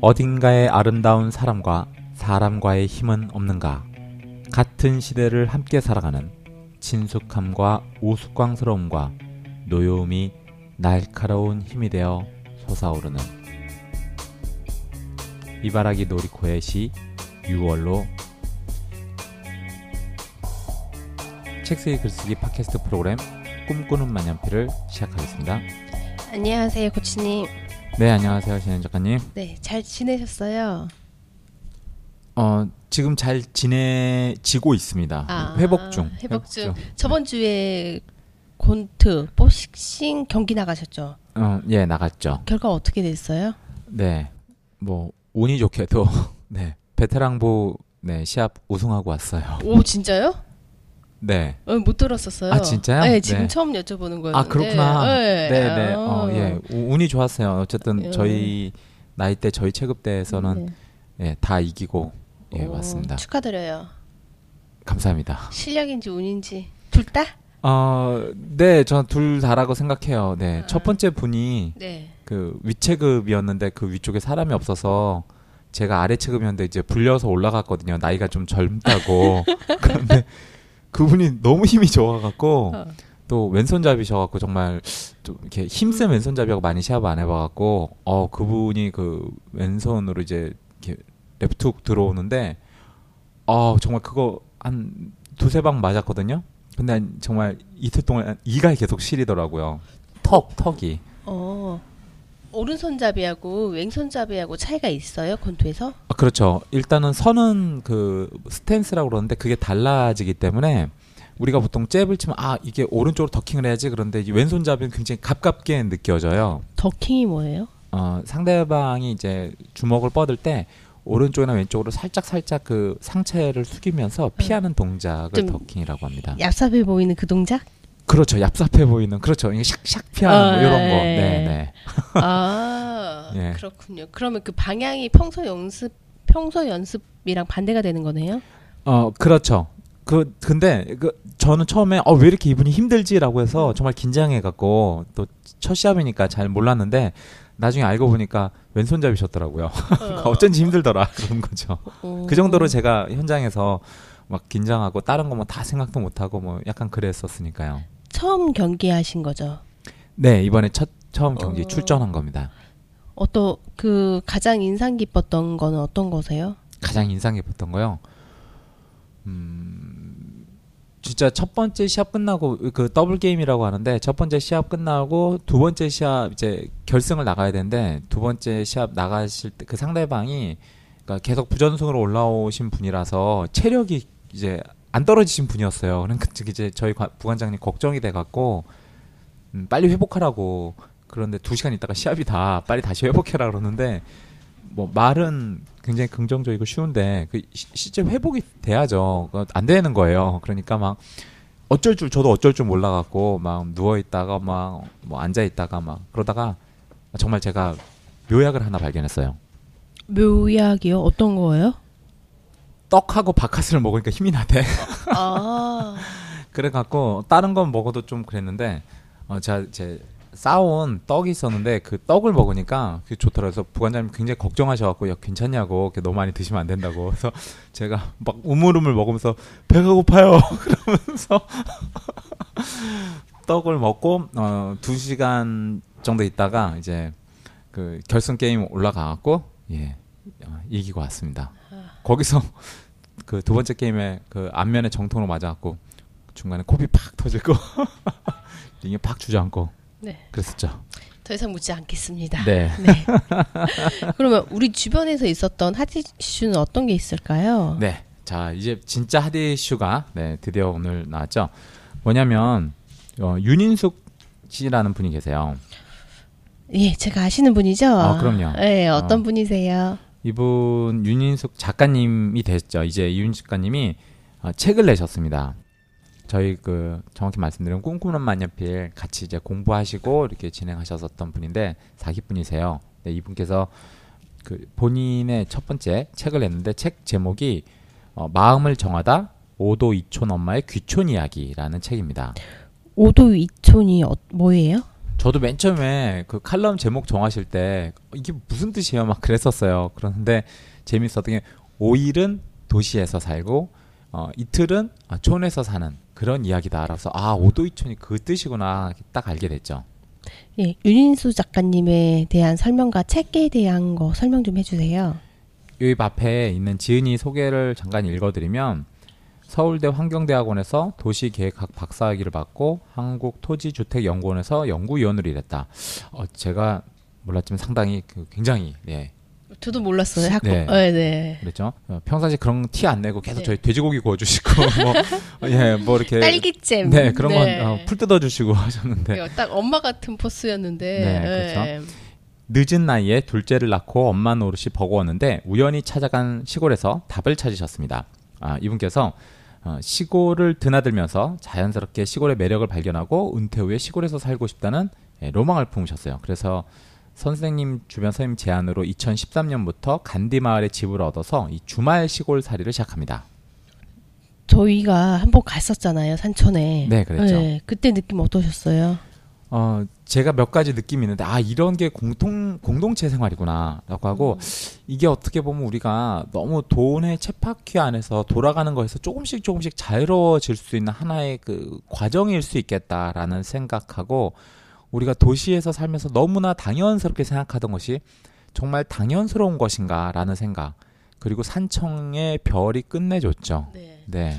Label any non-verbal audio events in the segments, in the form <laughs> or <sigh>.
어딘가에 아름다운 사람과 사람과의 힘은 없는가? 같은 시대를 함께 살아가는 친숙함과 우스꽝스러움과 노여움이 날카로운 힘이 되어 솟아오르는 이바라기 노리코의 시 6월로 책쓰기 글쓰기 팟캐스트 프로그램 꿈꾸는 만년필을 시작하겠습니다. 안녕하세요, 코치님. 네, 안녕하세요, 신현 작가님. 네, 잘 지내셨어요? 어, 지금 잘 지내지고 있습니다. 아, 회복 중. 회복 중. 저번 주에 곤트, 복싱 경기 나가셨죠? 어, 예, 나갔죠. 결과 어떻게 됐어요? 네, 뭐 운이 좋게도 <laughs> 네 베테랑부 네 시합 우승하고 왔어요. 오, 진짜요? 네. 어, 못 들었었어요. 아, 진짜요? 네, 지금 네. 처음 여쭤보는 거예요. 아 그렇구나. 네, 네, 네. 아. 어, 예, 우- 운이 좋았어요. 어쨌든 예. 저희 나이 때 저희 체급대에서는 네. 예, 다 이기고 예, 오, 왔습니다. 축하드려요. 감사합니다. 실력인지 운인지 둘 다? 어, 네, 전둘 다라고 생각해요. 네, 아. 첫 번째 분이 네. 그 위체급이었는데 그 위쪽에 사람이 없어서 제가 아래 체급이었는데 이제 불려서 올라갔거든요. 나이가 좀 젊다고. <laughs> 그런데 그분이 너무 힘이 좋아갖고 어. 또 왼손잡이셔갖고 정말 좀 이렇게 힘센 왼손잡이하고 많이 시합 안 해봐갖고 어 그분이 그 왼손으로 이제 이렇게 랩툭 들어오는데 어 정말 그거 한 두세 방 맞았거든요. 근데 정말 이틀 동안 이가 계속 시리더라고요. 턱 턱이. 어. 오른손잡이하고 왼손잡이하고 차이가 있어요, 곤투에서? 아, 그렇죠. 일단은 선은 그 스탠스라고 그러는데 그게 달라지기 때문에 우리가 보통 잽을 치면 아 이게 오른쪽으로 더킹을 해야지 그런데 이 왼손잡이는 굉장히 가깝게 느껴져요. 더킹이 뭐예요? 어, 상대방이 이제 주먹을 뻗을 때 오른쪽이나 왼쪽으로 살짝 살짝 그 상체를 숙이면서 피하는 동작을 좀 더킹이라고 합니다. 얍삽해 보이는 그 동작? 그렇죠. 얍삽해 보이는 그렇죠. 이게 샥샥 피하는 뭐 아, 이런 거. 예. 네, 네. 아, <laughs> 예. 그렇군요. 그러면 그 방향이 평소 연습, 평소 연습이랑 반대가 되는 거네요? 어, 그렇죠. 그 근데 그 저는 처음에 어 왜 이렇게 이분이 힘들지라고 해서 정말 긴장해 갖고 또 첫 시합이니까 잘 몰랐는데 나중에 알고 보니까 왼손잡이셨더라고요. <laughs> 어쩐지 힘들더라 그런 거죠. 어. 그 정도로 제가 현장에서 막 긴장하고 다른 거뭐다 생각도 못 하고 뭐 약간 그랬었으니까요. 처음 경기하신 거죠? 네, 이번에 첫 처음 경기 어. 출전한 겁니다. 어떤 그 가장 인상 깊었던 거는 어떤 거세요? 가장 인상 깊었던 거요. 음, 진짜 첫 번째 시합 끝나고 그 더블 게임이라고 하는데 첫 번째 시합 끝나고 두 번째 시합 이제 결승을 나가야 되는데 두 번째 시합 나가실 때 그 상대방이 그러니까 계속 부전승으로 올라오신 분이라서 체력이 이제 안 떨어지신 분이었어요. 그러니까 이제 저희 관- 부관장님 걱정이 돼 갖고 음, 빨리 회복하라고 그런데 두 시간 있다가 시합이 다 빨리 다시 회복해라 그러는데 뭐 말은 굉장히 긍정적이고 쉬운데 그 시- 실제 회복이 돼야죠. 안 되는 거예요. 그러니까 막 어쩔 줄 저도 어쩔 줄 몰라갖고 막 누워 있다가 막 뭐 앉아 있다가 막 그러다가 정말 제가 묘약을 하나 발견했어요. 묘약이요? 어떤 거예요? 떡하고 바카스를 먹으니까 힘이 나대. 아, <laughs> 그래갖고 다른 건 먹어도 좀 그랬는데 어 제가 제 싸온 떡이 있었는데 그 떡을 먹으니까 그게 좋더라고요. 그래서 부관장님 굉장히 걱정하셔갖고 야 괜찮냐고 너무 많이 드시면 안 된다고 그래서 제가 막 우물우물 먹으면서 배가 고파요 <laughs> 그러면서 <laughs> 떡을 먹고 어 두 시간 정도 있다가 이제 그 결승 게임 올라가갖고 예 어, 이기고 왔습니다. 거기서 그 두 번째 게임에 그 앞면에 정통으로 맞아갖고 중간에 코피 팍 터지고 <laughs> 링에 팍 주저앉고 네. 그랬었죠. 더 이상 묻지 않겠습니다. 네. 네. <laughs> 그러면 우리 주변에서 있었던 핫 이슈는 어떤 게 있을까요? 네. 자, 이제 진짜 핫 이슈가 네, 드디어 오늘 나왔죠. 뭐냐면 어, 윤인숙 씨라는 분이 계세요. 예, 제가 아시는 분이죠? 아, 그럼요. 네, 어떤 어. 분이세요? 이분 윤인숙 작가님이 됐죠. 이제 윤인숙 작가님이 어, 책을 내셨습니다. 저희 그 정확히 말씀드리면 꿈꾸는 만년필 같이 이제 공부하시고 이렇게 진행하셨었던 분인데 사기분이세요. 네, 이분께서 그 본인의 첫 번째 책을 냈는데 책 제목이 어, 마음을 정하다 오도 이촌 엄마의 귀촌 이야기라는 책입니다. 오도 이촌이 어, 뭐예요? 저도 맨 처음에 그 칼럼 제목 정하실 때 이게 무슨 뜻이에요? 막 그랬었어요. 그런데 재밌었던 게 5일은 도시에서 살고 어, 이틀은 아, 촌에서 사는 그런 이야기다 알아서 아 오도이촌이 그 뜻이구나 딱 알게 됐죠. 예, 윤인수 작가님에 대한 설명과 책에 대한 거 설명 좀 해주세요. 여기 앞에 있는 지은이 소개를 잠깐 읽어드리면 서울대 환경대학원에서 도시계획학 박사학위를 받고 한국토지주택연구원에서 연구위원으로 일했다. 어, 제가 몰랐지만 상당히 그 굉장히 네, 저도 몰랐어요. 학교. 네. 네. 네. 그랬죠. 어, 평상시 그런 티 안 내고 계속 네. 저희 돼지고기 구워주시고 <laughs> 뭐 예, 뭐 이렇게 딸기잼. 네 그런 네. 건 어, 풀 뜯어주시고 <laughs> 하셨는데 네, 딱 엄마 같은 포스였는데. 네, 늦은 나이에 둘째를 낳고 엄마 노릇이 버거웠는데 우연히 찾아간 시골에서 답을 찾으셨습니다. 아, 이분께서 어, 시골을 드나들면서 자연스럽게 시골의 매력을 발견하고 은퇴 후에 시골에서 살고 싶다는 예, 로망을 품으셨어요. 그래서 선생님 주변 선생님 제안으로 2013년부터 간디 마을에 집을 얻어서 이 주말 시골 살이를 시작합니다. 저희가 한번 갔었잖아요. 산촌에. 네, 그랬죠. 그때 느낌 어떠셨어요? 어, 제가 몇 가지 느낌이 있는데, 아, 이런 게 공통, 공동체 생활이구나, 라고 하고, 이게 어떻게 보면 우리가 너무 돈의 쳇바퀴 안에서 돌아가는 거에서 조금씩 조금씩 자유로워질 수 있는 하나의 그 과정일 수 있겠다라는 생각하고, 우리가 도시에서 살면서 너무나 당연스럽게 생각하던 것이 정말 당연스러운 것인가라는 생각. 그리고 산청의 별이 끝내줬죠. 네. 네.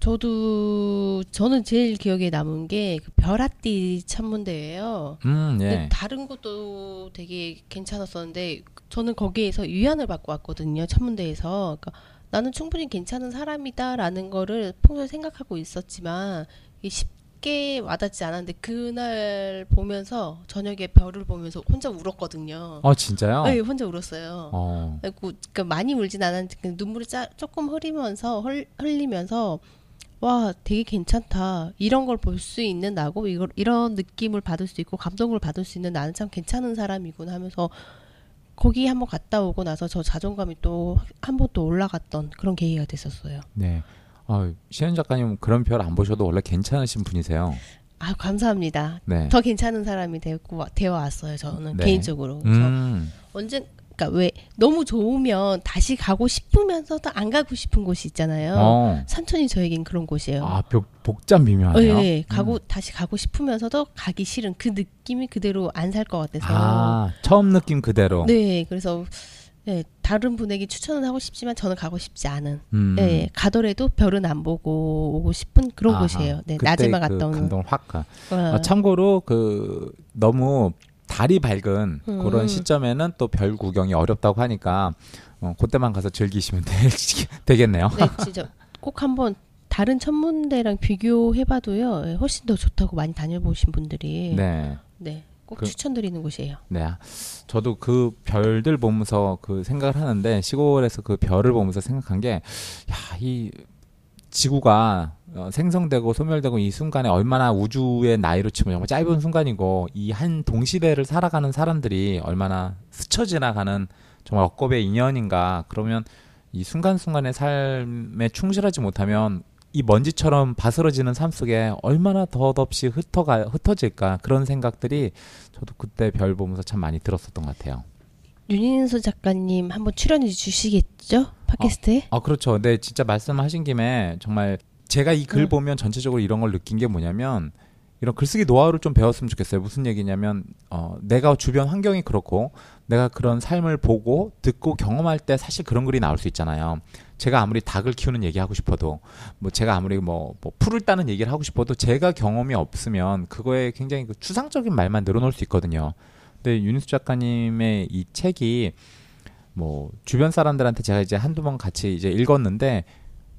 저도 저는 제일 기억에 남은 게그 별아띠 천문대예요. 음, 예. 근데 다른 것도 되게 괜찮았었는데 저는 거기에서 위안을 받고 왔거든요. 천문대에서. 그러니까 나는 충분히 괜찮은 사람이다라는 거를 평소에 생각하고 있었지만 이게 쉽게 와닿지 않았는데 그날 보면서 저녁에 별을 보면서 혼자 울었거든요. 어, 진짜요? 네, 혼자 울었어요. 어. 그러니까 많이 울진 않았는데 그 눈물이 짜, 조금 흐리면서 흘, 흘리면서 와 되게 괜찮다 이런 걸 볼 수 있는 나고 이걸 이런 느낌을 받을 수 있고 감동을 받을 수 있는 나는 참 괜찮은 사람이구나 하면서 거기 한번 갔다 오고 나서 저 자존감이 또 한 번 또 올라갔던 그런 계기가 됐었어요. 네. 어, 시현 작가님 그런 별 안 보셔도 원래 괜찮으신 분이세요. 아 감사합니다. 네. 더 괜찮은 사람이 되고 되어 왔어요. 저는 네. 개인적으로. 음. 언제 그러니까 왜 너무 좋으면 다시 가고 싶으면서도 안 가고 싶은 곳이 있잖아요. 어. 산천이 저에겐 그런 곳이에요. 아, 복, 복잡 어, 미묘하네요. 예, 예. 가고 다시 가고 싶으면서도 가기 싫은 그 느낌이 그대로 안 살 것 같아서. 아, 처음 느낌 그대로. 네, 그래서 네, 다른 분에게 추천은 하고 싶지만 저는 가고 싶지 않은. 음. 네, 가더라도 별은 안 보고 오고 싶은 그런 아하. 곳이에요. 네, 낮에만 그 갔다 오는. 감동을 확 가. 어. 아, 참고로 그 너무 달이 밝은 음. 그런 시점에는 또 별 구경이 어렵다고 하니까 어, 그때만 가서 즐기시면 <laughs> 되, 겠네요 네, 진짜 꼭 한번 다른 천문대랑 비교해봐도요, 예, 훨씬 더 좋다고 많이 다녀보신 분들이. 네, 네. 꼭 그- 추천드리는 곳이에요. 네. 저도 그 별들 보면서 그 생각을 하는데 시골에서 그 별을 보면서 생각한 게 야, 이 지구가 어, 생성되고 소멸되고 이 순간에 얼마나 우주의 나이로 치면 정말 짧은 순간이고 이 한 동시대를 살아가는 사람들이 얼마나 스쳐 지나가는 정말 억겁의 인연인가 그러면 이 순간순간의 삶에 충실하지 못하면 이 먼지처럼 바스러지는 삶 속에 얼마나 덧없이 흩어가 흩어질까 그런 생각들이 저도 그때 별 보면서 참 많이 들었었던 것 같아요. 윤인수 작가님 한번 출연해 주시겠죠? 팟캐스트에? 아 그렇죠. 근데 진짜 말씀하신 김에 정말 제가 이글 응. 보면 전체적으로 이런 걸 느낀 게 뭐냐면 이런 글쓰기 노하우를 좀 배웠으면 좋겠어요. 무슨 얘기냐면 어, 내가 주변 환경이 그렇고 내가 그런 삶을 보고 듣고 경험할 때 사실 그런 글이 나올 수 있잖아요. 제가 아무리 닭을 키우는 얘기 하고 싶어도 뭐 제가 아무리 뭐, 뭐 풀을 따는 얘기를 하고 싶어도 제가 경험이 없으면 그거에 굉장히 그 추상적인 말만 늘어놓을 수 있거든요. 근데 윤희수 작가님의 이 책이 뭐 주변 사람들한테 제가 이제 한두 번 같이 이제 읽었는데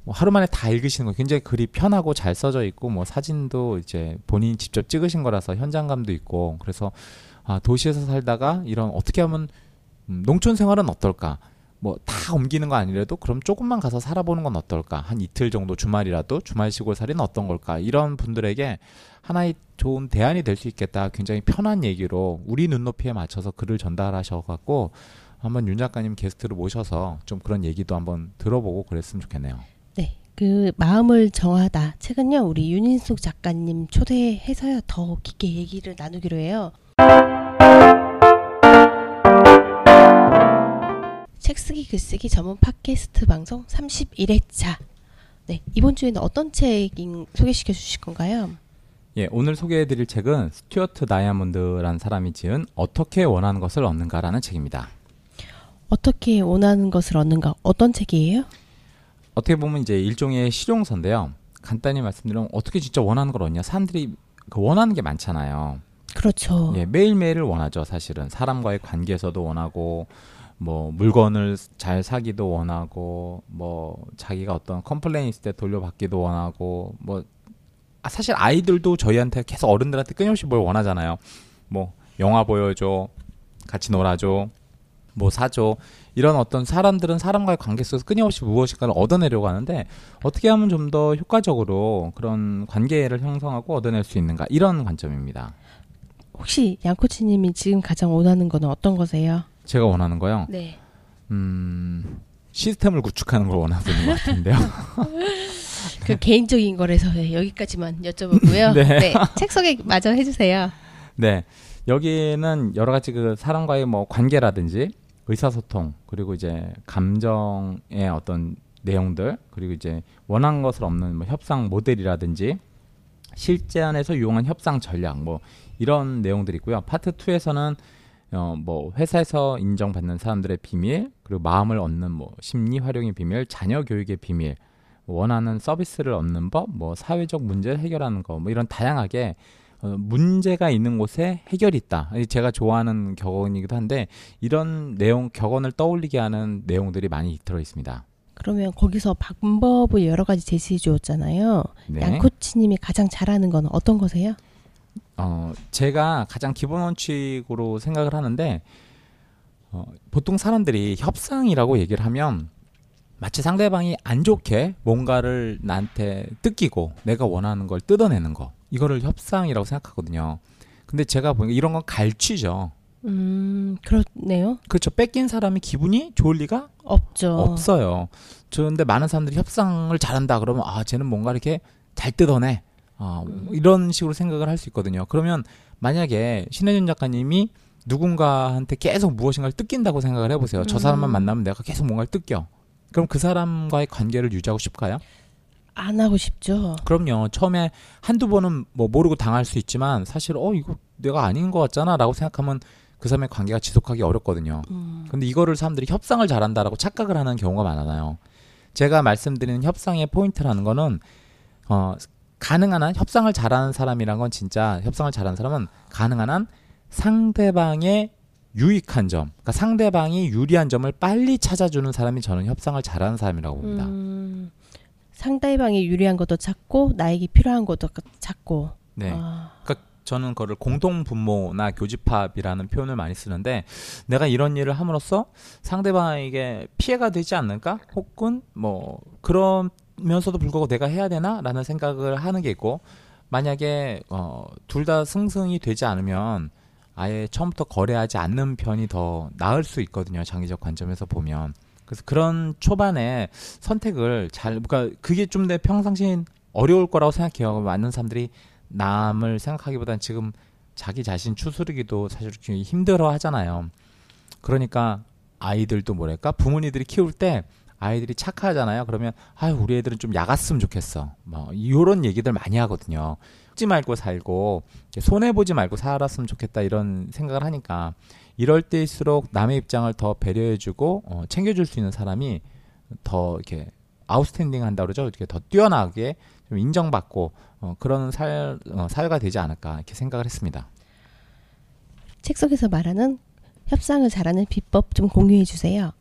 뭐 하루 만에 다 읽으시는 거 굉장히 글이 편하고 잘 써져 있고 뭐 사진도 이제 본인이 직접 찍으신 거라서 현장감도 있고 그래서 아 도시에서 살다가 이런 어떻게 하면 음, 농촌 생활은 어떨까 뭐 다 옮기는 거 아니라도 그럼 조금만 가서 살아보는 건 어떨까 한 이틀 정도 주말이라도 주말 시골 살이는 어떤 걸까 이런 분들에게 하나의 좋은 대안이 될 수 있겠다 굉장히 편한 얘기로 우리 눈높이에 맞춰서 글을 전달하셔 갖고 한번 윤 작가님 게스트로 모셔서 좀 그런 얘기도 한번 들어보고 그랬으면 좋겠네요. 네. 그 마음을 정하다 책은요 우리 윤인숙 작가님 초대해서요 더 깊게 얘기를 나누기로 해요. 책쓰기 글쓰기 전문 팟캐스트 방송 31회차. 네 이번 주에는 어떤 책 소개시켜 주실 건가요? 예, 오늘 소개해 드릴 책은 스튜어트 다이아몬드라는 사람이 지은 어떻게 원하는 것을 얻는가라는 책입니다. 어떻게 원하는 것을 얻는가? 어떤 책이에요? 어떻게 보면 이제 일종의 실용서인데요. 간단히 말씀드리면 어떻게 진짜 원하는 걸 얻냐? 사람들이 그 원하는 게 많잖아요. 그렇죠. 예, 매일매일을 원하죠, 사실은. 사람과의 관계에서도 원하고 뭐 물건을 잘 사기도 원하고 뭐 자기가 어떤 complain 있을 때 돌려받기도 원하고 뭐 아, 사실 아이들도 저희한테 계속 어른들한테 끊임없이 뭘 원하잖아요. 뭐 영화 보여줘, 같이 놀아줘, 뭐 사줘. 이런 어떤 사람들은 사람과의 관계 속에서 끊임없이 무엇인가를 얻어내려고 하는데 어떻게 하면 좀 더 효과적으로 그런 관계를 형성하고 얻어낼 수 있는가 이런 관점입니다. 혹시 양코치님이 지금 가장 원하는 거는 어떤 거세요? 제가 원하는 거요. 네. 음 시스템을 구축하는 걸 원하는 것 같은데요. <laughs> 그 개인적인 거라서 네, 여기까지만 여쭤보고요. <laughs> 네. 네. 책 소개 마저 해주세요. 네. 여기는 여러 가지 그 사람과의 뭐 관계라든지 의사소통 그리고 이제 감정의 어떤 내용들 그리고 이제 원하는 것을 없는 뭐 협상 모델이라든지 실제 안에서 유용한 협상 전략 뭐 이런 내용들이 있고요. 파트 2에서는 어 뭐 회사에서 인정받는 사람들의 비밀 그리고 마음을 얻는 뭐 심리 활용의 비밀, 자녀 교육의 비밀, 원하는 서비스를 얻는 법, 뭐 사회적 문제를 해결하는 거, 뭐 이런 다양하게 어, 문제가 있는 곳에 해결이 있다. 제가 좋아하는 격언이기도 한데 이런 내용 격언을 떠올리게 하는 내용들이 많이 들어 있습니다. 그러면 거기서 방법을 여러 가지 제시해 주었잖아요. 네. 양코치님이 가장 잘하는 건 어떤 거세요? 어, 제가 가장 기본 원칙으로 생각을 하는데 어, 보통 사람들이 협상이라고 얘기를 하면 마치 상대방이 안 좋게 뭔가를 나한테 뜯기고 내가 원하는 걸 뜯어내는 거 이거를 협상이라고 생각하거든요. 근데 제가 보니까 이런 건 갈취죠. 음, 그렇네요. 그렇죠. 뺏긴 사람이 기분이 좋을 리가 없죠. 없어요. 그런데 많은 사람들이 협상을 잘한다 그러면 아 쟤는 뭔가 이렇게 잘 뜯어내. 아, 음. 이런 식으로 생각을 할 수 있거든요. 그러면 만약에 신혜준 작가님이 누군가한테 계속 무엇인가를 뜯긴다고 생각을 해보세요. 저 사람만 음. 만나면 내가 계속 뭔가를 뜯겨. 그럼 그 사람과의 관계를 유지하고 싶을까요? 안 하고 싶죠. 그럼요. 처음에 한두 번은 뭐 모르고 당할 수 있지만 사실 어 이거 내가 아닌 것 같잖아라고 생각하면 그 사람의 관계가 지속하기 어렵거든요. 음. 근데 이거를 사람들이 협상을 잘한다라고 착각을 하는 경우가 많아요. 제가 말씀드리는 협상의 포인트라는 거는 어 가능한 한 협상을 잘하는 사람이란 건 진짜 협상을 잘하는 사람은 가능한 한 상대방의 유익한 점, 그러니까 상대방이 유리한 점을 빨리 찾아주는 사람이 저는 협상을 잘하는 사람이라고 봅니다. 음, 상대방이 유리한 것도 찾고 나에게 필요한 것도 찾고. 네. 아, 그러니까 저는 그거를 공동 분모나 교집합이라는 표현을 많이 쓰는데 내가 이런 일을 함으로써 상대방에게 피해가 되지 않을까? 혹은 뭐 그러 면서도 불구하고 내가 해야 되나라는 생각을 하는 게 있고 만약에 어, 둘 다 승승이 되지 않으면 아예 처음부터 거래하지 않는 편이 더 나을 수 있거든요. 장기적 관점에서 보면. 그래서 그런 초반에 선택을 잘, 그러니까 그게 좀 내 평상시엔 어려울 거라고 생각해요. 많은 사람들이 남을 생각하기보단 지금 자기 자신 추스르기도 사실 힘들어 하잖아요. 그러니까 아이들도 뭐랄까 부모님들이 키울 때 아이들이 착하잖아요. 그러면 아유 우리 애들은 좀 야갔으면 좋겠어. 뭐 이런 얘기들 많이 하거든요. 죽지 말고 살고 손해 보지 말고 살았으면 좋겠다 이런 생각을 하니까 이럴 때일수록 남의 입장을 더 배려해주고 어, 챙겨줄 수 있는 사람이 더 이렇게 아웃스탠딩 한다 그러죠. 이렇게 더 뛰어나게 좀 인정받고 어, 그런 살, 어, 사회가 되지 않을까 이렇게 생각을 했습니다. 책 속에서 말하는 협상을 잘하는 비법 좀 공유해 주세요.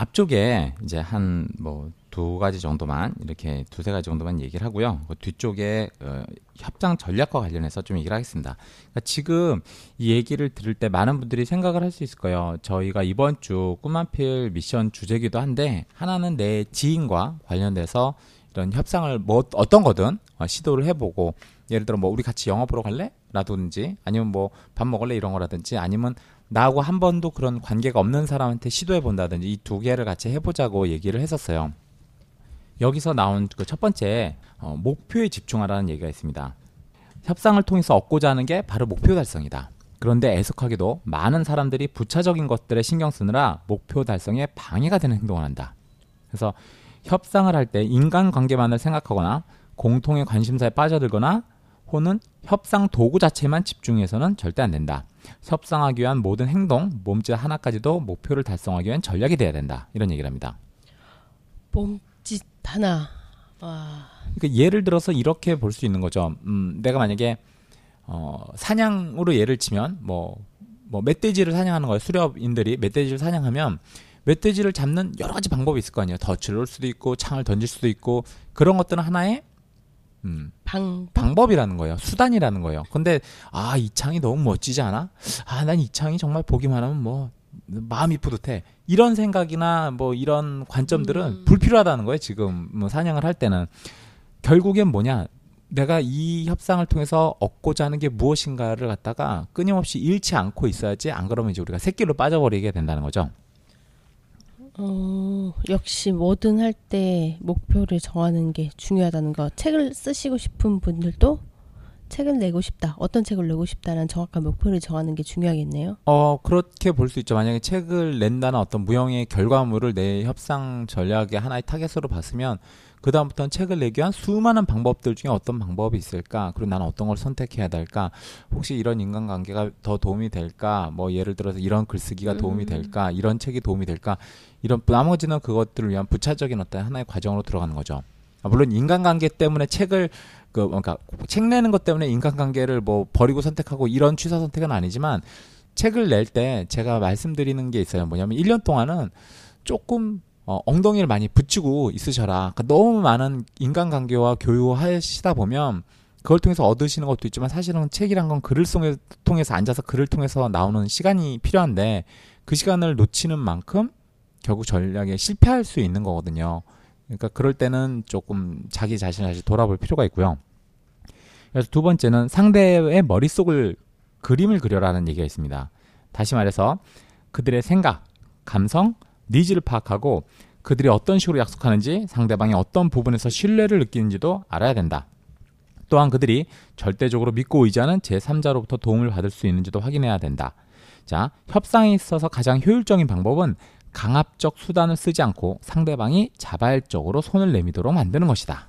앞쪽에 이제 한 뭐 두 가지 정도만 이렇게 두세 가지 정도만 얘기를 하고요. 그 뒤쪽에 어, 협상 전략과 관련해서 좀 얘기를 하겠습니다. 그러니까 지금 이 얘기를 들을 때 많은 분들이 생각을 할 수 있을 거예요. 저희가 이번 주 꿈만필 미션 주제기도 한데 하나는 내 지인과 관련돼서 이런 협상을 뭐 어떤 거든 어, 시도를 해보고 예를 들어 뭐 우리 같이 보러 갈래? 라든지 아니면 뭐 밥 먹을래 이런 거라든지 아니면 나하고 한 번도 그런 관계가 없는 사람한테 시도해 본다든지 이 두 개를 같이 해보자고 얘기를 했었어요. 여기서 나온 그 첫 번째 어, 목표에 집중하라는 얘기가 있습니다. 협상을 통해서 얻고자 하는 게 바로 목표 달성이다. 그런데 애석하게도 많은 사람들이 부차적인 것들에 신경 쓰느라 목표 달성에 방해가 되는 행동을 한다. 그래서 협상을 할 때 인간관계만을 생각하거나 공통의 관심사에 빠져들거나 혹은 협상 도구 자체만 집중해서는 절대 안 된다. 협상하기 위한 모든 행동, 몸짓 하나까지도 목표를 달성하기 위한 전략이 돼야 된다. 이런 얘기를 합니다. 몸짓 하나. 와. 그러니까 예를 들어서 이렇게 볼 수 있는 거죠. 음, 내가 만약에 어, 사냥으로 예를 치면 뭐, 뭐 멧돼지를 사냥하는 거예요. 수렵인들이 멧돼지를 사냥하면 멧돼지를 잡는 여러 가지 방법이 있을 거 아니에요. 덫을 놓을 수도 있고 창을 던질 수도 있고 그런 것들은 하나의 음, 방 방법 이라는 거예요. 수단이라는 거예요. 근데 아 이 창이 너무 멋지지 않아? 아 난 이 창이 정말 보기만 하면 뭐 마음이 뿌듯해. 이런 생각이나 뭐 이런 관점들은 음. 불필요하다는 거예요. 지금 뭐 사냥을 할 때는 결국엔 뭐냐? 내가 이 협상을 통해서 얻고자 하는 게 무엇인가를 갖다가 끊임없이 잃지 않고 있어야지 안 그러면 이제 우리가 새끼로 빠져버리게 된다는 거죠. 어, 역시 뭐든 할 때 목표를 정하는 게 중요하다는 거. 책을 쓰시고 싶은 분들도 책을 내고 싶다. 어떤 책을 내고 싶다는 정확한 목표를 정하는 게 중요하겠네요. 어, 그렇게 볼 수 있죠. 만약에 책을 낸다는 어떤 무형의 결과물을 내 협상 전략의 하나의 타겟으로 봤으면, 그 다음부터는 책을 내기 위한 수많은 방법들 중에 어떤 방법이 있을까? 그리고 나는 어떤 걸 선택해야 될까? 혹시 이런 인간관계가 더 도움이 될까? 뭐, 예를 들어서 이런 글쓰기가 도움이 음. 될까? 이런 책이 도움이 될까? 이런, 나머지는 그것들을 위한 부차적인 어떤 하나의 과정으로 들어가는 거죠. 아, 물론 인간관계 때문에 책을 그 그러니까 책 내는 것 때문에 인간관계를 뭐 버리고 선택하고 이런 취사 선택은 아니지만 책을 낼 때 제가 말씀드리는 게 있어요. 뭐냐면 1년 동안은 조금 어, 엉덩이를 많이 붙이고 있으셔라. 그러니까 너무 많은 인간관계와 교류하시다 보면 그걸 통해서 얻으시는 것도 있지만 사실은 책이란 건 글을 통해- 통해서 앉아서 글을 통해서 나오는 시간이 필요한데 그 시간을 놓치는 만큼 결국 전략에 실패할 수 있는 거거든요. 그러니까 그럴 때는 조금 자기 자신을 다시 돌아볼 필요가 있고요. 그래서 두 번째는 상대의 머릿속을 그림을 그려라는 얘기가 있습니다. 다시 말해서 그들의 생각, 감성, needs를 파악하고 그들이 어떤 식으로 약속하는지 상대방이 어떤 부분에서 신뢰를 느끼는지도 알아야 된다. 또한 그들이 절대적으로 믿고 의지하는 제3자로부터 도움을 받을 수 있는지도 확인해야 된다. 자, 협상에 있어서 가장 효율적인 방법은 강압적 수단을 쓰지 않고 상대방이 자발적으로 손을 내미도록 만드는 것이다.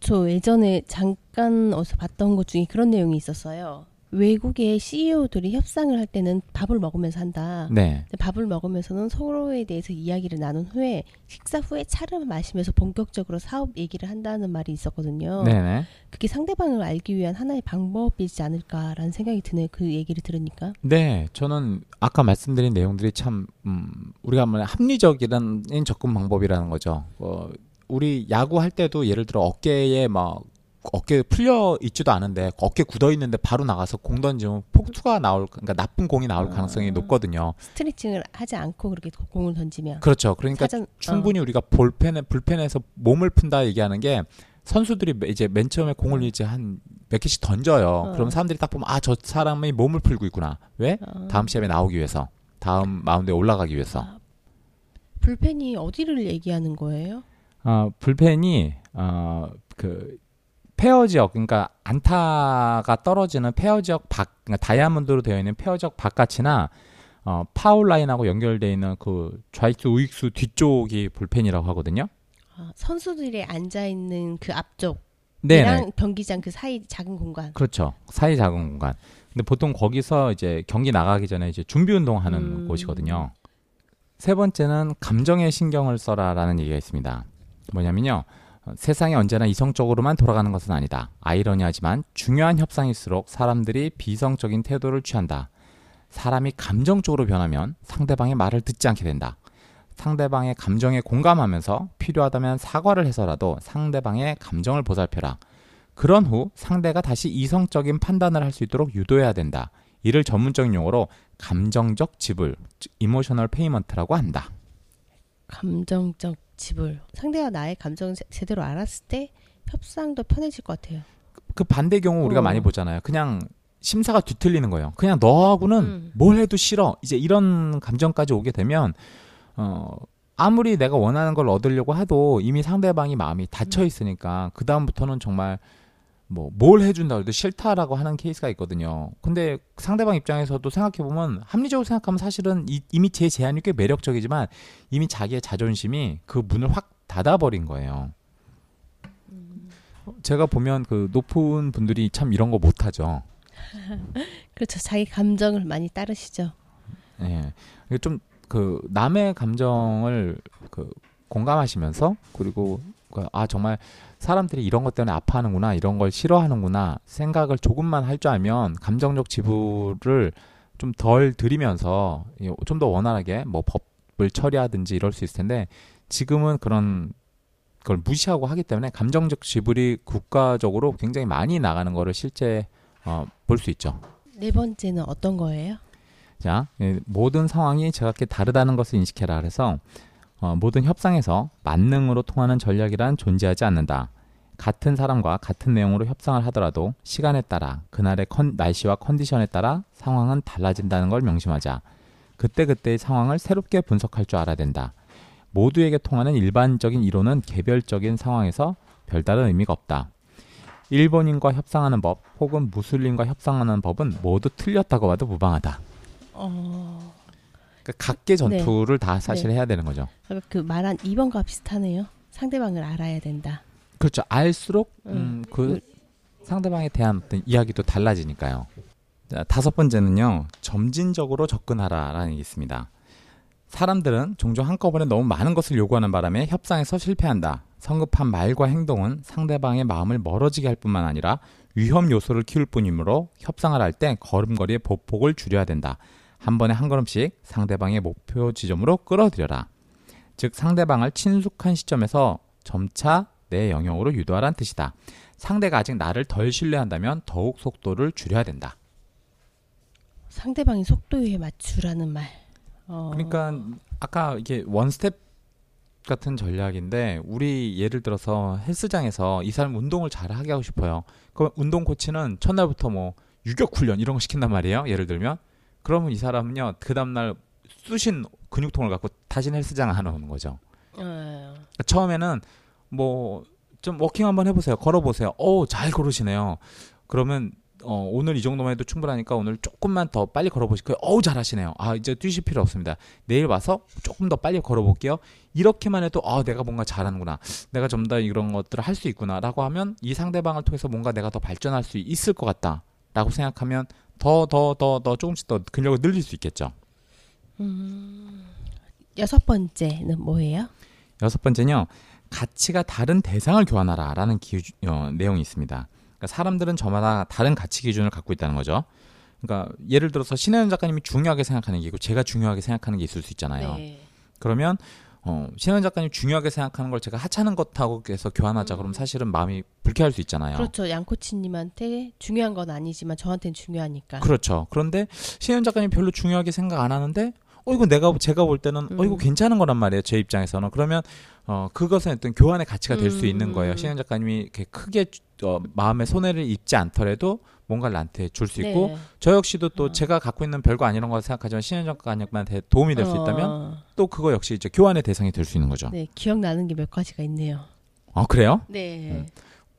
저 예전에 잠깐 어디서 봤던 것 중에 그런 내용이 있었어요. 외국의 CEO들이 협상을 할 때는 밥을 먹으면서 한다. 네. 밥을 먹으면서는 서로에 대해서 이야기를 나눈 후에 식사 후에 차를 마시면서 본격적으로 사업 얘기를 한다는 말이 있었거든요. 네네. 그게 상대방을 알기 위한 하나의 방법이지 않을까라는 생각이 드네요. 그 얘기를 들으니까. 네, 저는 아까 말씀드린 내용들이 참 음, 우리가 말 합리적이라는 접근 방법이라는 거죠. 어, 우리 야구 할 때도 예를 들어 어깨에 막 어깨 풀려 있지도 않은데 어깨 굳어 있는데 바로 나가서 공 던지면 폭투가 나올 그러니까 나쁜 공이 나올 가능성이 아. 높거든요. 스트레칭을 하지 않고 그렇게 공을 던지면 그렇죠. 그러니까 사전- 충분히 우리가 볼펜에 불펜에서 몸을 푼다 얘기하는 게 선수들이 이제 맨 처음에 공을 이제 한 몇 개씩 던져요. 어. 그럼 사람들이 딱 보면 아 저 사람이 몸을 풀고 있구나. 왜? 어, 어. 다음 시합에 나오기 위해서 다음 마운드에 올라가기 위해서 아, 불펜이 어디를 얘기하는 거예요? 어, 불펜이 어, 그 페어 지역 그러니까 안타가 떨어지는 페어 지역 밖 그러니까 다이아몬드로 되어 있는 페어 지역 바깥이나 어, 파울 라인하고 연결되어 있는 그 좌익수 우익수 뒤쪽이 불펜이라고 하거든요. 아, 선수들이 앉아 있는 그 앞쪽 네, 경기장 그 사이 작은 공간. 그렇죠. 사이 작은 공간. 근데 보통 거기서 이제 경기 나가기 전에 이제 준비 운동하는 음. 곳이거든요. 세 번째는 감정에 신경을 써라라는 얘기가 있습니다. 뭐냐면요. 어, 세상이 언제나 이성적으로만 돌아가는 것은 아니다. 아이러니하지만 중요한 협상일수록 사람들이 비성적인 태도를 취한다. 사람이 감정적으로 변하면 상대방의 말을 듣지 않게 된다. 상대방의 감정에 공감하면서 필요하다면 사과를 해서라도 상대방의 감정을 보살펴라. 그런 후 상대가 다시 이성적인 판단을 할 수 있도록 유도해야 된다. 이를 전문적인 용어로 감정적 지불, emotional payment라고 한다. 감정적 지불. 상대가 나의 감정을 제- 제대로 알았을 때 협상도 편해질 것 같아요. 그 반대 경우 우리가 어. 많이 보잖아요. 그냥 심사가 뒤틀리는 거예요. 그냥 너하고는 음. 뭘 해도 싫어. 이제 이런 감정까지 오게 되면 어 아무리 내가 원하는 걸 얻으려고 해도 이미 상대방이 마음이 닫혀 있으니까 그 다음부터는 정말 뭐 뭘 해준다 해도 싫다라고 하는 케이스가 있거든요. 근데 상대방 입장에서도 생각해 보면 합리적으로 생각하면 사실은 이, 이미 제 제안이 꽤 매력적이지만 이미 자기의 자존심이 그 문을 확 닫아버린 거예요. 제가 보면 그 높은 분들이 참 이런 거 못하죠. <laughs> 그렇죠. 자기 감정을 많이 따르시죠. 예. 이게 좀그 남의 감정을 그 공감하시면서 그리고 그아 정말 사람들이 이런 것 때문에 아파하는구나 이런 걸 싫어하는구나 생각을 조금만 할 줄 알면 감정적 지불을 좀 덜 들이면서 좀 더 원활하게 뭐 법을 처리하든지 이럴 수 있을 텐데 지금은 그런 걸 무시하고 하기 때문에 감정적 지불이 국가적으로 굉장히 많이 나가는 거를 실제 어, 볼 수 있죠. 네 번째는 어떤 거예요? 자, 예, 모든 상황이 제각기 다르다는 것을 인식해라. 그래서 어, 모든 협상에서 만능으로 통하는 전략이란 존재하지 않는다. 같은 사람과 같은 내용으로 협상을 하더라도 시간에 따라 그날의 컨, 날씨와 컨디션에 따라 상황은 달라진다는 걸 명심하자. 그때그때의 상황을 새롭게 분석할 줄 알아야 된다. 모두에게 통하는 일반적인 이론은 개별적인 상황에서 별다른 의미가 없다. 일본인과 협상하는 법 혹은 무슬림과 협상하는 법은 모두 틀렸다고 봐도 무방하다. 어, 그러니까 각계 전투를 다 사실 네. 해야 되는 거죠. 아까 그 말한 2번과 비슷하네요. 상대방을 알아야 된다. 그렇죠. 알수록 음, 음, 그 상대방에 대한 어떤 이야기도 달라지니까요. 자, 다섯 번째는요. 점진적으로 접근하라라는 게 있습니다. 사람들은 종종 한꺼번에 너무 많은 것을 요구하는 바람에 협상에서 실패한다. 성급한 말과 행동은 상대방의 마음을 멀어지게 할 뿐만 아니라 위험 요소를 키울 뿐이므로 협상을 할 때 걸음걸이의 보폭을 줄여야 된다. 한 번에 한 걸음씩 상대방의 목표 지점으로 끌어들여라. 즉 상대방을 친숙한 시점에서 점차 내 영역으로 유도하라는 뜻이다. 상대가 아직 나를 덜 신뢰한다면 더욱 속도를 줄여야 된다. 상대방의 속도에 맞추라는 말. 어, 그러니까 아까 이게 원스텝 같은 전략인데 우리 예를 들어서 헬스장에서 이 사람 운동을 잘 하게 하고 싶어요. 그럼 운동 코치는 첫날부터 뭐 유격 훈련 이런 거 시킨단 말이에요. 예를 들면 그러면 이 사람은요 그 다음날 쑤신 근육통을 갖고 다시 헬스장 안 오는 거죠. 어, 처음에는 뭐 좀 walking 한번 해보세요. 걸어보세요. 오, 잘 걸으시네요. 그러면 어, 오늘 이 정도만 해도 충분하니까 오늘 조금만 더 빨리 걸어보실까요? 어우, 잘하시네요. 아, 이제 뛰실 필요 없습니다. 내일 와서 조금 더 빨리 걸어볼게요. 이렇게만 해도 아, 내가 뭔가 잘하는구나. 내가 좀 더 이런 것들을 할 수 있구나 라고 하면 이 상대방을 통해서 뭔가 내가 더 발전할 수 있을 것 같다 라고 생각하면 더 더 더 더 조금씩 더 근력을 늘릴 수 있겠죠. 여섯 번째는 뭐예요? 여섯 번째는요. 가치가 다른 대상을 교환하라 라는 기, 어, 내용이 있습니다. 그러니까 사람들은 저마다 다른 가치 기준을 갖고 있다는 거죠. 그러니까 예를 들어서 신혜연 작가님이 중요하게 생각하는 게 있고 제가 중요하게 생각하는 게 있을 수 있잖아요. 네. 그러면 어, 신혜연 작가님 중요하게 생각하는 걸 제가 하찮은 것하고 해서 교환하자 그러면 사실은 마음이 불쾌할 수 있잖아요. 그렇죠. 양코치님한테 중요한 건 아니지만 저한테는 중요하니까. 그렇죠. 그런데 신혜연 작가님 별로 중요하게 생각 안 하는데 어 이거 내가 제가 볼 때는 어 이거 음. 괜찮은 거란 말이에요. 제 입장에서는 그러면 어 그것은 어떤 교환의 가치가 될수 음. 있는 거예요. 신혜연 작가님이 이렇게 크게 어, 마음의 손해를 입지 않더라도 뭔가를 나한테 줄 수 있고 네. 저 역시도 또 어. 제가 갖고 있는 별거 아니란 거 생각하지만 신혜연 작가님한테 도움이 될 수 있다면 어, 또 그거 역시 이제 교환의 대상이 될 수 있는 거죠. 네, 기억나는 게 몇 가지가 있네요. 아 그래요? 네. 음.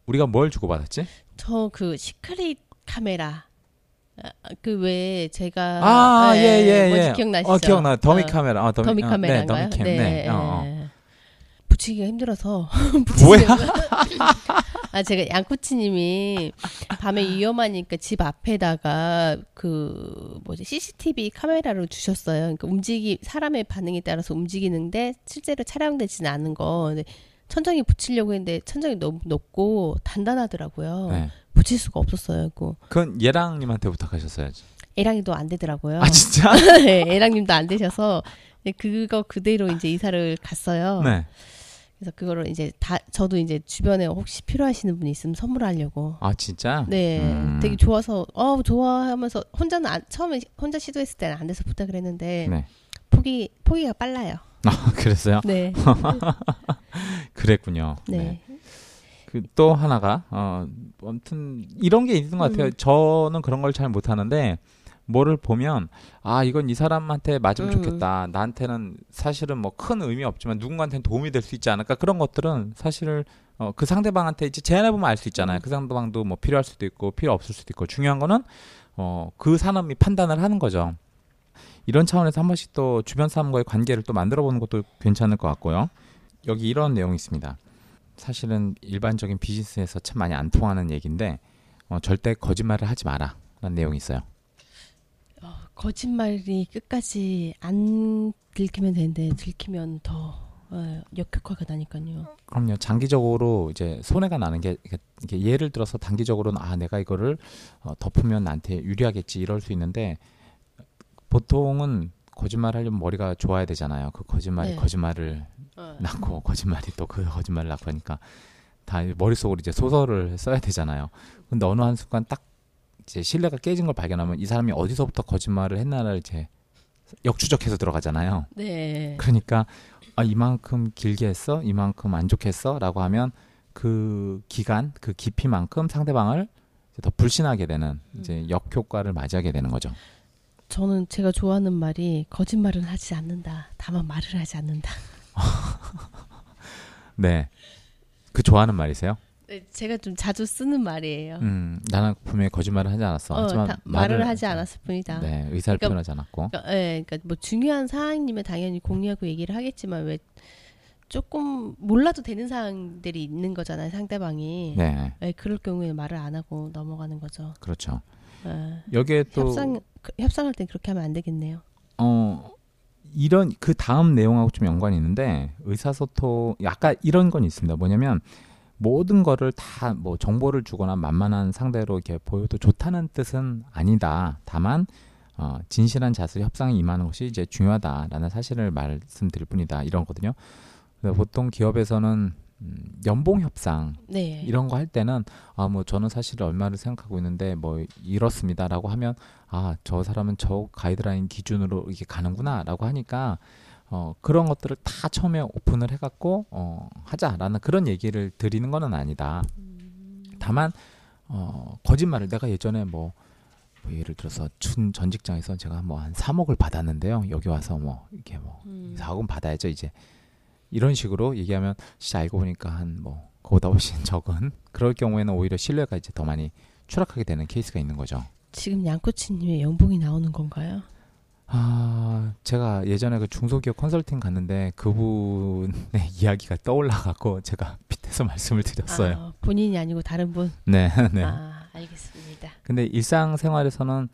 우리가 뭘 주고 받았지? 저 그 secret 카메라 그왜 제가 아, 예, 예, 뭔지 예. 기억나시죠? 어, 기억나. 더미 어, 카메라. 어, dummy, dummy 어, 카메라인가요? 네, dummy cam. 네. 어, 어. 예. 붙이기가 힘들어서 <laughs> 뭐야? <laughs> 아 제가 양코치님이 밤에 위험하니까 집 앞에다가 그 뭐지 CCTV 카메라를 주셨어요. 그러니까 움직이 사람의 반응에 따라서 움직이는데 실제로 촬영되지는 않은 거. 근데 천장에 붙이려고 했는데 천장이 너무 높고 단단하더라고요. 네. 붙일 수가 없었어요. 그 그건 예랑님한테 부탁하셨어야지. 애랑이도 안 되더라고요. 아 진짜? <laughs> 네, 애랑님도 안 되셔서 네, 그거 그대로 이제 이사를 갔어요. 네. 그래서 그거를 이제 다 저도 이제 주변에 혹시 필요하시는 분이 있으면 선물하려고. 아 진짜? 네, 음. 되게 좋아서 어 좋아 하면서 혼자는 안, 처음에 혼자 시도했을 때는 안 돼서 부탁을 했는데 네. 포기 포기가 빨라요. <laughs> 아 그랬어요? 네, <laughs> 그랬군요. 네, 그또 하나가 어 아무튼 이런 게 있는 것 같아요. 음. 저는 그런 걸 잘 못하는데 뭐를 보면 아 이건 이 사람한테 맞으면 음. 좋겠다. 나한테는 사실은 뭐 큰 의미 없지만 누군가한테는 도움이 될 수 있지 않을까 그런 것들은 사실 어, 그 상대방한테 이제 제안해 보면 알 수 있잖아요. 음. 그 상대방도 뭐 필요할 수도 있고 필요 없을 수도 있고 중요한 거는 어, 그 사람이 판단을 하는 거죠. 이런 차원에서 한 번씩 또 주변 사람과의 관계를 또 만들어 보는 것도 괜찮을 것 같고요. 여기 이런 내용이 있습니다. 사실은 일반적인 비즈니스에서 참 많이 안 통하는 얘기인데 어, 절대 거짓말을 하지 마라 라는 내용이 있어요. 거짓말이 끝까지 안 들키면 되는데 들키면 더 어, 역효과가 나니까요. 그럼요. 장기적으로 이제 손해가 나는 게 이게- 예를 들어서 단기적으로는 아 내가 이거를 어, 덮으면 나한테 유리하겠지 이럴 수 있는데 보통은 거짓말 하려면 머리가 좋아야 되잖아요. 그 거짓말이 네. 거짓말을 어. 낳고 거짓말이 또 그 거짓말을 낳고 하니까 다 머릿속으로 이제 소설을 써야 되잖아요. 근데 어느 한 순간 딱 이제 신뢰가 깨진 걸 발견하면 이 사람이 어디서부터 거짓말을 했나를 이제 역추적해서 들어가잖아요. 네. 그러니까 아, 이만큼 길게 했어, 이만큼 안 좋게 했어라고 하면 그 기간, 그 깊이만큼 상대방을 더 불신하게 되는 이제 역효과를 맞이하게 되는 거죠. 저는 제가 좋아하는 말이 거짓말은 하지 않는다. 다만 말을 하지 않는다. <laughs> 네, 그 좋아하는 말이세요? 네, 제가 좀 자주 쓰는 말이에요. 음, 나는 분명히 거짓말을 하지 않았어. 어, 하지만 다- 말을 하지 않았을 뿐이다. 네, 의사를 그러니까- 표현하지 않았고. 그러니까, 예, 그러니까 뭐 중요한 사항이면 당연히 공유하고 얘기를 하겠지만 왜 조금 몰라도 되는 사항들이 있는 거잖아요, 상대방이. 네, 예, 그럴 경우에 말을 안 하고 넘어가는 거죠. 그렇죠. 예. 여기에 또 협상 그- 협상할 땐 그렇게 하면 안 되겠네요. 어 이런 그 다음 내용하고 좀 연관이 있는데 의사소통 약간 이런 건 있습니다. 뭐냐면 모든 거를 다 뭐 정보를 주거나 만만한 상대로 이렇게 보여도 좋다는 뜻은 아니다. 다만 어, 진실한 자세 협상에 임하는 것이 이제 중요하다라는 사실을 말씀드릴 뿐이다. 이런 거거든요. 그래서 보통 기업에서는 음, 연봉 협상 네. 이런 거 할 때는 아 뭐 저는 사실 얼마를 생각하고 있는데 뭐 이렇습니다라고 하면 아 저 사람은 저 가이드라인 기준으로 이게 가는구나라고 하니까 어 그런 것들을 다 처음에 오픈을 해갖고 어 하자라는 그런 얘기를 드리는 거는 아니다. 다만 어 거짓말을 내가 예전에 뭐, 뭐 예를 들어서 춘전 직장에서 제가 뭐 한 3억을 받았는데요. 여기 와서 뭐 이렇게 뭐 음. 4억은 받아야죠 이제 이런 식으로 얘기하면 진짜 알고 보니까 한 뭐 그보다 훨씬 <laughs> 적은 그럴 경우에는 오히려 신뢰가 이제 더 많이 추락하게 되는 케이스가 있는 거죠. 지금 양코치님의 연봉이 나오는 건가요? 아 제가 예전에 그 중소기업 컨설팅 갔는데 그분의 <laughs> 이야기가 떠올라갖고 제가 밑에서 말씀을 드렸어요. 아, 본인이 아니고 다른 분. <laughs> 네, 네. 아, 알겠습니다. 근데 일상생활에서는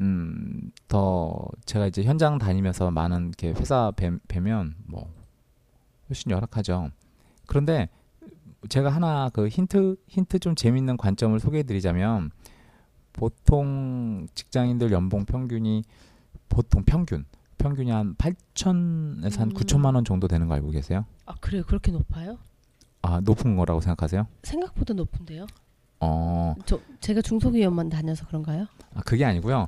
음, 더 제가 이제 현장 다니면서 많은 이렇게 회사 뵈, 뵈면 뭐 훨씬 열악하죠. 그런데 제가 하나 그 힌트 힌트 좀 재밌는 관점을 소개해 드리자면 보통 직장인들 연봉 평균이 보통 평균 평균이 한 8천에서 한 음. 9천만 원 정도 되는 거 알고 계세요? 아, 그래요? 그렇게 높아요? 아, 높은 거라고 생각하세요? 생각보다 높은데요? 어, 저 제가 중소기업만 다녀서 그런가요? 아, 그게 아니고요.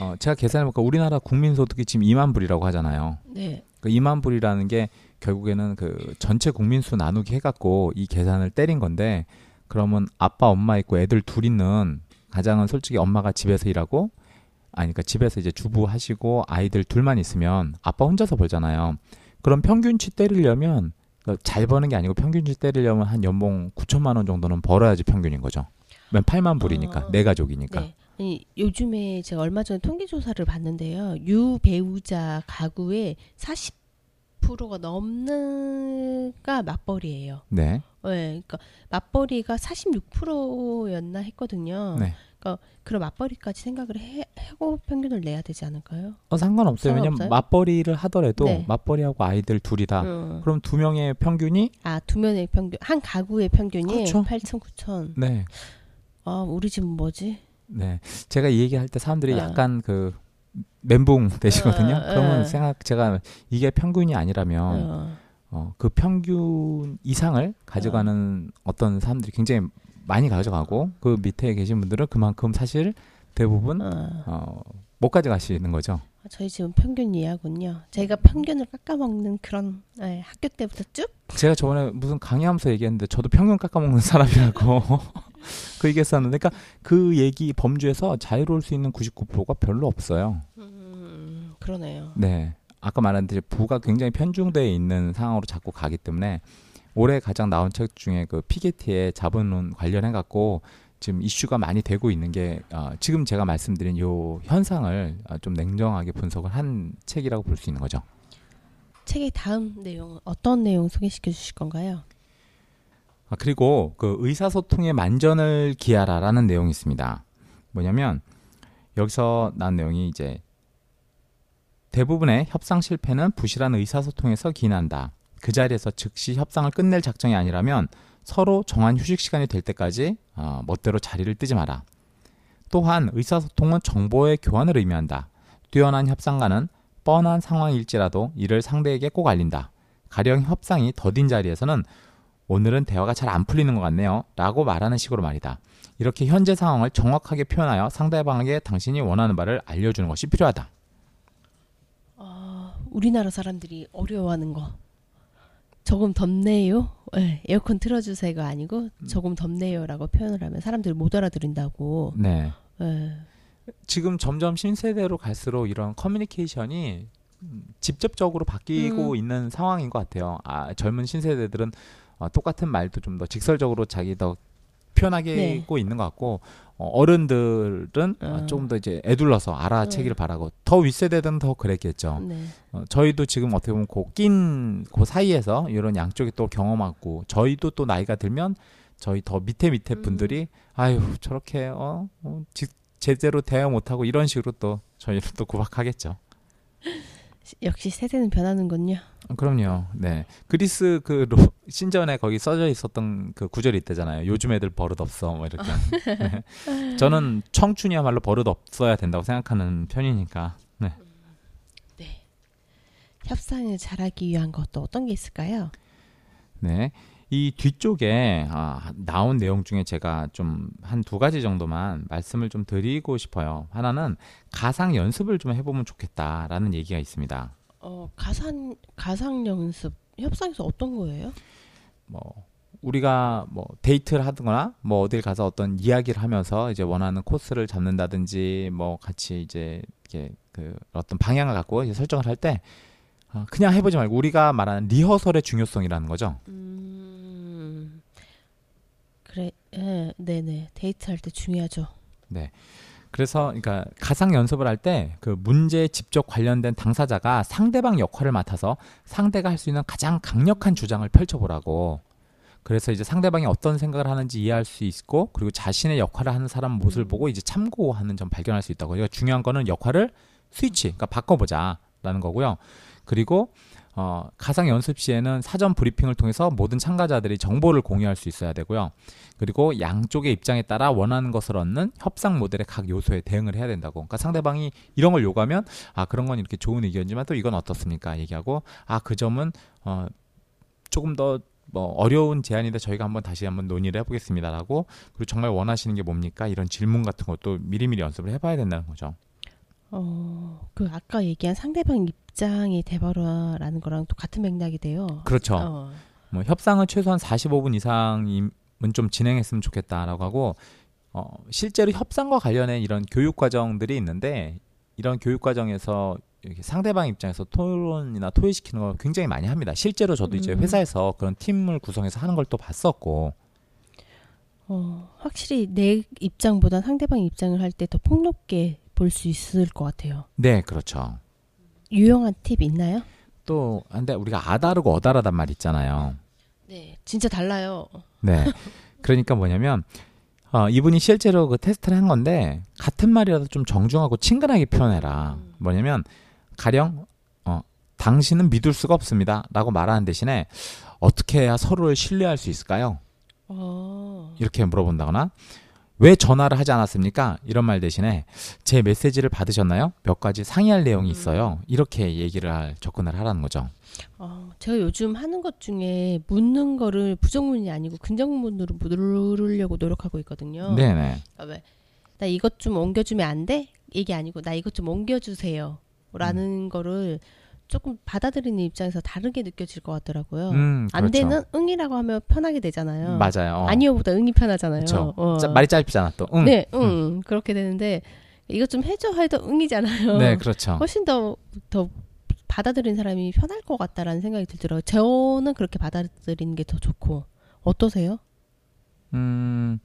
어, 제가 계산해 보니까 우리나라 국민 소득이 지금 2만 불이라고 하잖아요. 네. 그 2만 불이라는 게 결국에는 그 전체 국민 수 나누기 해갖고 이 계산을 때린 건데 그러면 아빠 엄마 있고 애들 둘 있는 가장은 솔직히 엄마가 집에서 일하고 아니 그러니까 집에서 이제 주부 하시고 아이들 둘만 있으면 아빠 혼자서 벌잖아요. 그럼 평균치 때리려면 그잘 버는 게 아니고 평균치 때리려면 한 연봉 9천만 원 정도는 벌어야지 평균인 거죠. 맨 8만 불이니까 아. 네 가족이니까. 네. 아니, 요즘에 제가 얼마 전에 통계 조사를 봤는데요. 유배우자 가구의 40%가 넘는가 맞벌이에요. 네. 네, 그러니까 맞벌이가 46%였나 했거든요. 네. 그럼 맞벌이까지 생각을 해, 하고 평균을 내야 되지 않을까요? 어, 상관없어요. 왜냐면 상관없어요? 맞벌이를 하더라도 네. 맞벌이하고 아이들 둘이다. 음. 그럼 두 명의 평균이 아, 두 면의 평균, 한 가구의 평균이 그렇죠. 8천, 9천. 네. 아, 우리 집은 뭐지? 네. 제가 이 얘기할 때 사람들이 어. 약간 그 멘붕 <laughs> 되시거든요. 어, 그러면 어. 생각 제가 이게 평균이 아니라면 어. 어, 그 평균 이상을 가져가는 어. 떤 사람들이 굉장히 많이 가져가고 그 밑에 계신 분들은 그만큼 사실 대부분 어. 어, 못 가져가시는 거죠. 저희 집은 평균 이하군요. 저희가 평균을 깎아먹는 그런 네, 학교 때부터 쭉 제가 저번에 무슨 강의하면서 얘기했는데 저도 평균 깎아먹는 사람이라고 <laughs> 그 얘기했었는데, 그러니까 그 얘기 범주에서 자유로울 수 있는 99%가 별로 없어요. 음, 그러네요. 네. 아까 말한 대로 부가 굉장히 편중되어 있는 상황으로 자꾸 가기 때문에 올해 가장 나온 책 중에 그 피게티의 자본론 관련해 갖고 지금 이슈가 많이 되고 있는 게 어, 지금 제가 말씀드린 요 현상을 어, 좀 냉정하게 분석을 한 책이라고 볼 수 있는 거죠. 책의 다음 내용은 어떤 내용 소개시켜 주실 건가요? 아, 그리고 그 의사소통의 만전을 기하라라는 내용이 있습니다. 뭐냐면 여기서 난 내용이 이제 대부분의 협상 실패는 부실한 의사소통에서 기인한다. 그 자리에서 즉시 협상을 끝낼 작정이 아니라면 서로 정한 휴식 시간이 될 때까지 어, 멋대로 자리를 뜨지 마라. 또한 의사소통은 정보의 교환을 의미한다. 뛰어난 협상가는 뻔한 상황일지라도 이를 상대에게 꼭 알린다. 가령 협상이 더딘 자리에서는 오늘은 대화가 잘 안 풀리는 것 같네요. 라고 말하는 식으로 말이다. 이렇게 현재 상황을 정확하게 표현하여 상대방에게 당신이 원하는 바를 알려주는 것이 필요하다. 어, 우리나라 사람들이 어려워하는 거. 조금 덥네요. 네, 에어컨 틀어주세요가 아니고 조금 덥네요라고 표현을 하면 사람들이 못 알아들은다고. 네. 네. 지금 점점 신세대로 갈수록 이런 커뮤니케이션이 음, 직접적으로 바뀌고 음. 있는 상황인 것 같아요. 아, 젊은 신세대들은 어, 똑같은 말도 좀 더 직설적으로 자기 더 표현하게 네. 있는 것 같고 어, 어른들은 어, 어. 조금 더 이제 애둘러서 알아채기를 음. 바라고 더 윗세대들은 더 그랬겠죠. 네. 어, 저희도 지금 어떻게 보면 그낀그 사이에서 이런 양쪽이 또 경험하고 저희도 또 나이가 들면 저희 더 밑에 밑에 음. 분들이 아유 저렇게 어, 어 지- 제대로 대화 못하고 이런 식으로 또 저희를 또 구박하겠죠. 시- 역시 세대는 변하는군요. 어, 그럼요. 네. 그리스 그 로, 신전에 거기 써져 있었던 그 구절이 있대잖아요. 요즘 애들 버릇 없어. 뭐 이렇게. <laughs> 네. 저는 청춘이야말로 버릇 없어야 된다고 생각하는 편이니까. 네. 네. 협상을 잘하기 위한 것도 어떤 게 있을까요? 네. 이 뒤쪽에 아, 나온 내용 중에 제가 좀 한 두 가지 정도만 말씀을 좀 드리고 싶어요. 하나는 가상 연습을 좀 해보면 좋겠다라는 얘기가 있습니다. 어, 가상 가상 연습 협상에서 어떤 거예요? 뭐 우리가 뭐 데이트를 하거나 뭐 어딜 가서 어떤 이야기를 하면서 이제 원하는 코스를 잡는다든지 뭐 같이 이제 이렇게 그 어떤 방향을 갖고 이제 설정을 할때 어, 그냥 해보지 말고 우리가 말하는 리허설의 중요성이라는 거죠. 음. 그래. 예, 네, 네. 데이트할 때 중요하죠. 그래서 그러니까 가상 연습을 할 때 그 문제에 직접 관련된 당사자가 상대방 역할을 맡아서 상대가 할 수 있는 가장 강력한 주장을 펼쳐보라고. 그래서 이제 상대방이 어떤 생각을 하는지 이해할 수 있고 그리고 자신의 역할을 하는 사람 모습을 음. 보고 이제 참고하는 점 발견할 수 있다고. 그러니까 중요한 거는 역할을 스위치, 그러니까 바꿔보자라는 거고요. 그리고 어, 가상 연습 시에는 사전 브리핑을 통해서 모든 참가자들이 정보를 공유할 수 있어야 되고요. 그리고 양쪽의 입장에 따라 원하는 것을 얻는 협상 모델의 각 요소에 대응을 해야 된다고. 그러니까 상대방이 이런 걸 요구하면 아 그런 건 이렇게 좋은 의견이지만 또 이건 어떻습니까? 얘기하고 아 그 점은 어 조금 더뭐 어려운 제안인데 저희가 한번 다시 한번 논의를 해보겠습니다라고 그리고 정말 원하시는 게 뭡니까 이런 질문 같은 것도 미리미리 연습을 해봐야 된다는 거죠. 어, 그 아까 얘기한 상대방 입장이 돼버라라는 거랑 또 같은 맥락이 돼요. 그렇죠. 어. 뭐 협상은 최소한 45분 이상은 좀 진행했으면 좋겠다라고 하고 어, 실제로 협상과 관련해 이런 교육 과정들이 있는데 이런 교육 과정에서 이렇게 상대방 입장에서 토론이나 토의시키는 걸 굉장히 많이 합니다. 실제로 저도 이제 음. 회사에서 그런 팀을 구성해서 하는 걸 또 봤었고 어, 확실히 내 입장보다 상대방 입장을 할 때 더 폭넓게 볼 수 있을 것 같아요. 네 그렇죠. 유용한 팁 있나요? 또 근데 우리가 아다르고 어다르단 말 있잖아요. 네, 진짜 달라요. 네. 그러니까 뭐냐면 어, 이분이 실제로 그 테스트를 한 건데 같은 말이라도 좀 정중하고 친근하게 표현해라. 음. 뭐냐면 가령 어, 당신은 믿을 수가 없습니다라고 말하는 대신에 어떻게 해야 서로를 신뢰할 수 있을까요? 어, 이렇게 물어본다거나 왜 전화를 하지 않았습니까? 이런 말 대신에 제 메시지를 받으셨나요? 몇 가지 상의할 내용이 있어요. 이렇게 얘기를 할 접근을 하라는 거죠. 어, 제가 요즘 하는 것 중에 묻는 거를 부정문이 아니고 긍정문으로 물으려고 노력하고 있거든요. 네네. 아, 왜? 나 이것 좀 옮겨주면 안 돼? 이게 아니고 나 이것 좀 옮겨주세요. 라는 거를 조금 받아들이는 입장에서 다르게 느껴질 것 같더라고요. 음, 안 그렇죠. 되는 응이라고 하면 편하게 되잖아요. 맞아요. 어. 아니요보다 응이 편하잖아요. 어. 짜- 말이 짧잖아 또. 응. 네, 응, 그렇게 되는데 이거 좀 해줘 해도 응이잖아요. 네, 그렇죠. 훨씬 더더 받아들이는 사람이 편할 것 같다라는 생각이 들더라고요. 저는 그렇게 받아들이는 게 더 좋고 어떠세요? 음,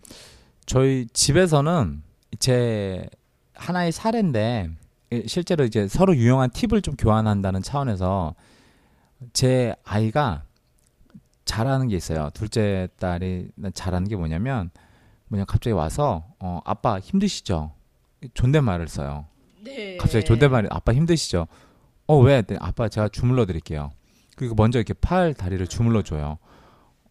저희 집에서는 제 하나의 사례인데 예, 실제로 이제 서로 유용한 팁을 좀 교환한다는 차원에서 제 아이가 잘하는 게 있어요. 둘째 딸이 잘하는 게 뭐냐면 뭐냐 갑자기 와서 어 아빠 힘드시죠? 존댓말을 써요. 네. 갑자기 존댓말이 아빠 힘드시죠? 어 왜? 네, 아빠 제가 주물러 드릴게요. 그리고 먼저 이렇게 팔 다리를 주물러 줘요.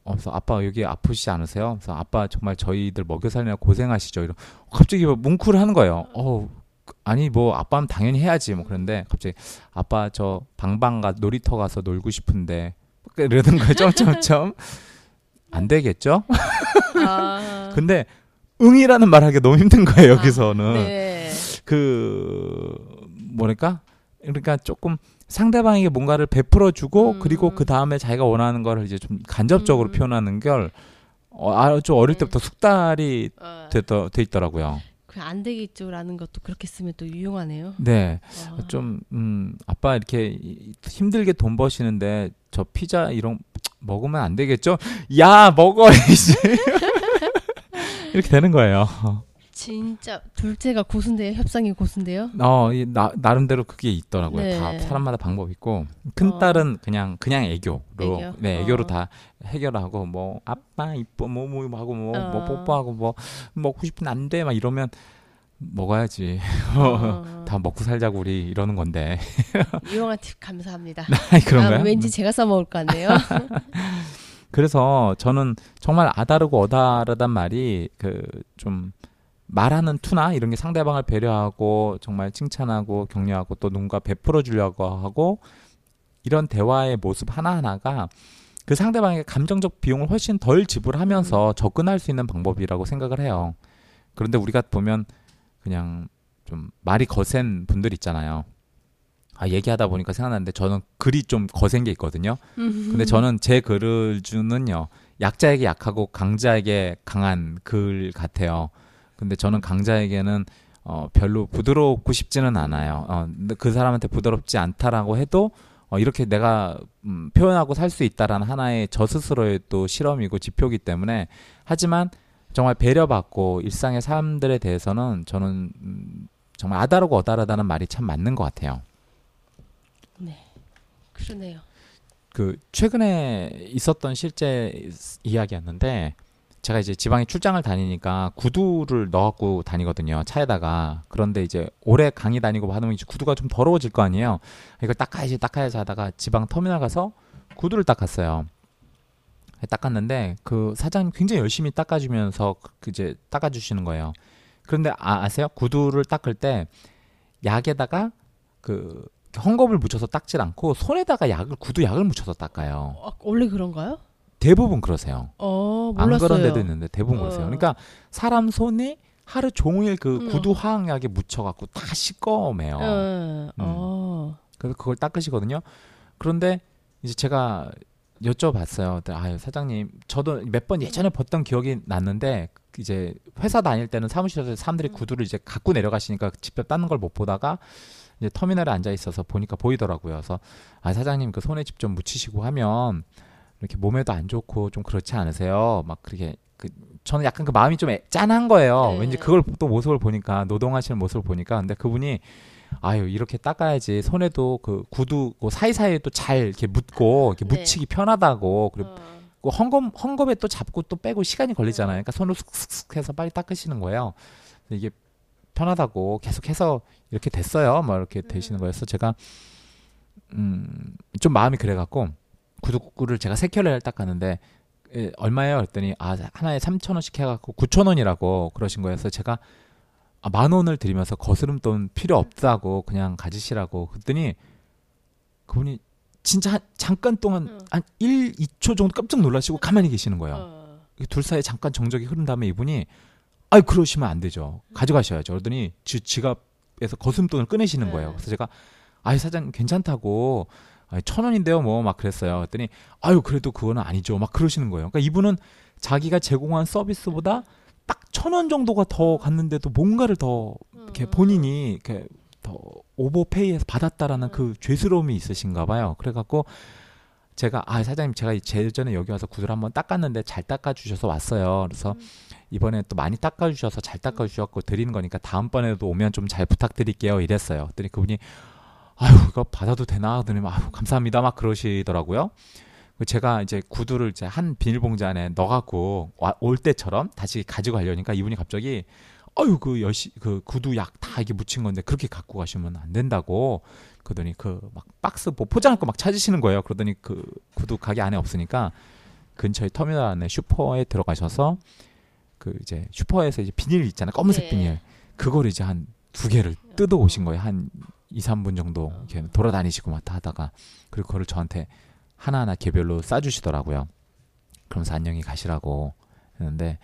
어, 그래서 아빠 여기 아프시지 않으세요? 그래서 아빠 정말 저희들 먹여 살리느라 고생하시죠. 이러 갑자기 뭐 뭉클을 하는 거예요. 어 아니 뭐 아빠는 당연히 해야지 뭐 그런데 갑자기 아빠 저 방방 가 놀이터 가서 놀고 싶은데 이러는 거예요. 점점점 안 되겠죠? 아, <laughs> 근데 응이라는 말하기 너무 힘든 거예요 여기서는. 네. 그 뭐랄까 그러니까 조금 상대방에게 뭔가를 베풀어 주고 음. 그리고 그 다음에 자기가 원하는 거를 이제 좀 간접적으로 음. 표현하는 걸 어, 아주 어릴 네. 때부터 숙달이 어, 돼, 돼 있더라고요. 그안 되겠죠라는 것도 그렇게 쓰면 또 유용하네요. 네, 아. 좀 음, 아빠 이렇게 이- 힘들게 돈 버시는데 저 피자 이런 먹으면 안 되겠죠? 야 먹어 이제 <laughs> 이렇게 되는 거예요. 진짜 둘째가 고수인데요. 협상이 고수인데요. 어, 이 나, 나름대로 그게 있더라고요. 네. 다 사람마다 방법 있고 큰 어. 딸은 그냥 그냥 애교로 애교? 네 애교로 어. 다 해결하고 뭐 아빠 이뻐 뭐뭐 뭐 하고 뭐, 어. 뭐 뽀뽀하고 뭐 먹고 싶은 안 돼 막 이러면 먹어야지 어. <laughs> 다 먹고 살자고 우리 이러는 건데 <laughs> 유용한 팁 감사합니다. <laughs> 그런가요? 아, 왠지 제가 써먹을 것 같네요. 그래서 저는 정말 아다르고 어다르단 말이 그좀 말하는 투나 이런 게 상대방을 배려하고 정말 칭찬하고 격려하고 또 누군가 베풀어 주려고 하고 이런 대화의 모습 하나하나가 그 상대방에게 감정적 비용을 훨씬 덜 지불하면서 접근할 수 있는 방법이라고 생각을 해요. 그런데 우리가 보면 그냥 좀 말이 거센 분들 있잖아요. 아, 얘기하다 보니까 생각났는데 저는 글이 좀 거센 게 있거든요. 근데 저는 제 글을 주는요 약자에게 약하고 강자에게 강한 글 같아요. 근데 저는 강자에게는 어 별로 부드럽고 싶지는 않아요. 어 그 사람한테 부드럽지 않다라고 해도 어 이렇게 내가 음, 표현하고 살 수 있다라는 하나의 저 스스로의 또 실험이고 지표기 때문에 하지만 정말 배려받고 일상의 사람들에 대해서는 저는 음, 정말 아다르고 어다르다는 말이 참 맞는 것 같아요. 그러네요. 그 최근에 있었던 실제 이야기였는데 제가 이제 지방에 출장을 다니니까 구두를 넣어갖고 다니거든요 차에다가. 그런데 이제 오래 강의 다니고 하면 이제 구두가 좀 더러워질 거 아니에요. 이걸 닦아야지 닦아야지 하다가 지방 터미널 가서 구두를 닦았어요. 닦았는데 그 사장님 굉장히 열심히 닦아주면서 그 이제 닦아주시는 거예요. 그런데 아, 아세요? 구두를 닦을 때 약에다가 그 헝겊을 묻혀서 닦질 않고 손에다가 약을 구두 약을 묻혀서 닦아요. 어, 원래 그런가요? 대부분 그러세요. 어, 안. 그런 데도 있는데 대부분 어. 그러세요. 그러니까 사람 손이 하루 종일 그 음. 구두 화학약에 묻혀갖고 다 씻어매요. 어, 어. 그래서 그걸 닦으시거든요. 그런데 이제 제가 여쭤봤어요. 아유 사장님, 저도 몇 번 예전에 봤던 기억이 났는데 이제 회사 다닐 때는 사무실에서 사람들이 음. 구두를 이제 갖고 내려가시니까 직접 닦는 걸못 보다가 이제 터미널에 앉아 있어서 보니까 보이더라고요. 그래서 아 사장님 그 손에 직접 묻히시고 하면 이렇게 몸에도 안 좋고 좀 그렇지 않으세요? 막 그렇게 그 저는 약간 그 마음이 좀 애- 짠한 거예요. 네. 왠지 그걸 또 모습을 보니까 노동하시는 모습을 보니까 근데 그분이 아유 이렇게 닦아야지 손에도 그 구두 그 사이사이에 또 잘 이렇게 묻고 이렇게 네. 묻히기 편하다고 그리고 어. 그 헝겊 헝겊에 또 잡고 또 빼고 시간이 걸리잖아요. 그러니까 손으로 슥슥슥 해서 빨리 닦으시는 거예요. 이게 편하다고 계속해서 이렇게 됐어요. 막 이렇게 되시는 거여서 제가 음 좀 마음이 그래갖고 구두구를 제가 세 켤레를 닦았는데 예, 얼마예요? 그랬더니 아 하나에 3천 원씩 해갖고 9천 원이라고 그러신 거여서 제가 아, 만 원을 드리면서 거스름 돈 필요 없다고 그냥 가지시라고 그랬더니 그분이 진짜 한, 잠깐 동안 응. 한 1, 2초 정도 깜짝 놀라시고 가만히 계시는 거예요. 어. 이둘 사이에 잠깐 정적이 흐른 다음에 이분이 아이 그러시면 안 되죠. 가져가셔야죠. 그러더니 지, 지갑에서 거스름 돈을 꺼내시는 거예요. 네. 그래서 제가 아이 사장님 괜찮다고 아니, 천 원인데요 뭐 막 그랬어요. 그랬더니 아유 그래도 그거는 아니죠. 막 그러시는 거예요. 그러니까 이분은 자기가 제공한 서비스보다 딱 천 원 정도가 더 갔는데도 뭔가를 더 이렇게 음. 본인이 이렇게 더 오버페이해서 받았다라는 그 죄스러움이 있으신가 봐요. 그래갖고 제가 아 사장님 제가 제전에 여기 와서 구두를 한번 닦았는데 잘 닦아주셔서 왔어요. 그래서 음. 이번에 또 많이 닦아주셔서 잘 닦아주셨고 드리는 거니까 다음번에도 오면 좀 잘 부탁드릴게요. 이랬어요. 그랬더니 그분이 아유 이거 받아도 되나? 그더니 아유 감사합니다 막 그러시더라고요. 그 제가 이제 구두를 이제 한 비닐봉지 안에 넣어갖고 와- 올 때처럼 다시 가지고 가려니까 이분이 갑자기 아유 그 여시 그 구두 약 다 이게 묻힌 건데 그렇게 갖고 가시면 안 된다고 그러더니 그 막 박스 뭐 포장할 거 막 찾으시는 거예요. 그러더니 그 구두 가게 안에 없으니까 근처에 터미널 안에 슈퍼에 들어가셔서 그 이제 슈퍼에서 이제 비닐 있잖아요. 검은색 네. 비닐. 그걸 이제 한 두 개를 뜯어 오신 거예요. 한 2, 3분 정도 이렇게 돌아다니시고 막 하다가 그리고 그걸 저한테 하나하나 개별로 싸주시더라고요. 그러면서 안녕히 가시라고 했는데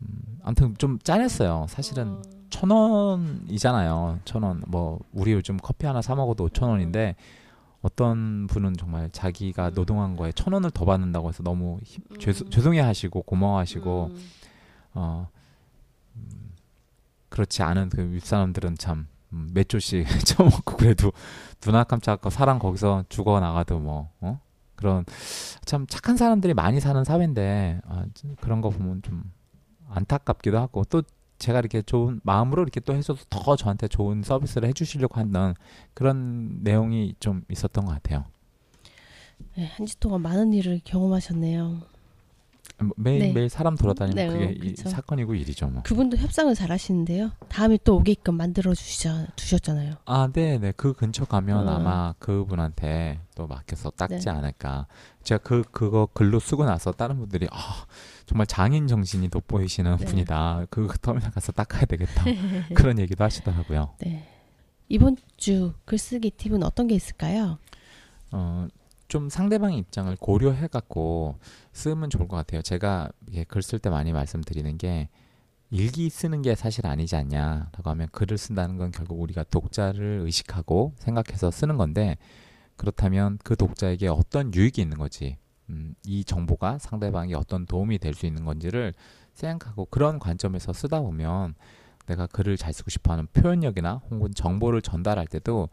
음, 아무튼 좀 짠했어요. 사실은 어. 천 원이잖아요. 천 원. 뭐 우리 요즘 커피 하나 사 먹어도 오천 원인데 어떤 분은 정말 자기가 음. 노동한 거에 천 원을 더 받는다고 해서 너무 힘- 음. 죄송, 죄송해 하시고 고마워하시고 음. 어 음, 그렇지 않은 그 윗사람들은 참 음, 몇 조씩 처먹고 그래도 눈아 깜짝하고 사람 거기서 죽어 나가도 뭐 어? 그런 참 착한 사람들이 많이 사는 사회인데 아, 좀 그런 거 보면 좀 안타깝기도 하고 또 제가 이렇게 좋은 마음으로 이렇게 또 해줘서 더 저한테 좋은 서비스를 해주시려고 하는 그런 내용이 좀 있었던 것 같아요. 네, 한 주 동안 많은 일을 경험하셨네요. 뭐 매일 네. 매일 사람 돌아다니면 네, 그게 어, 이 그쵸. 사건이고 일이죠 뭐. 그분도 협상을 잘 하시는데요. 다음에 또 오게끔 만들어 주시자, 주셨잖아요. 아, 네, 네. 그 근처 가면 음. 아마 그분한테 또 맡겨서 닦지 네. 않을까. 제가 그 그거 글로 쓰고 나서 다른 분들이 아, 정말 장인 정신이 돋보이시는 네. 분이다. 그 터미널 가서 닦아야 되겠다. <laughs> 그런 얘기도 하시더라고요. 네. 이번 주 글쓰기 팁은 어떤 게 있을까요? 어, 좀 상대방의 입장을 고려해 갖고 쓰면 좋을 것 같아요. 제가 글 쓸 때 많이 말씀드리는 게 일기 쓰는 게 사실 아니지 않냐라고 하면 글을 쓴다는 건 결국 우리가 독자를 의식하고 생각해서 쓰는 건데 그렇다면 그 독자에게 어떤 유익이 있는 거지 음, 이 정보가 상대방에 어떤 도움이 될 수 있는 건지를 생각하고 그런 관점에서 쓰다 보면 내가 글을 잘 쓰고 싶어하는 표현력이나 혹은 정보를 전달할 때도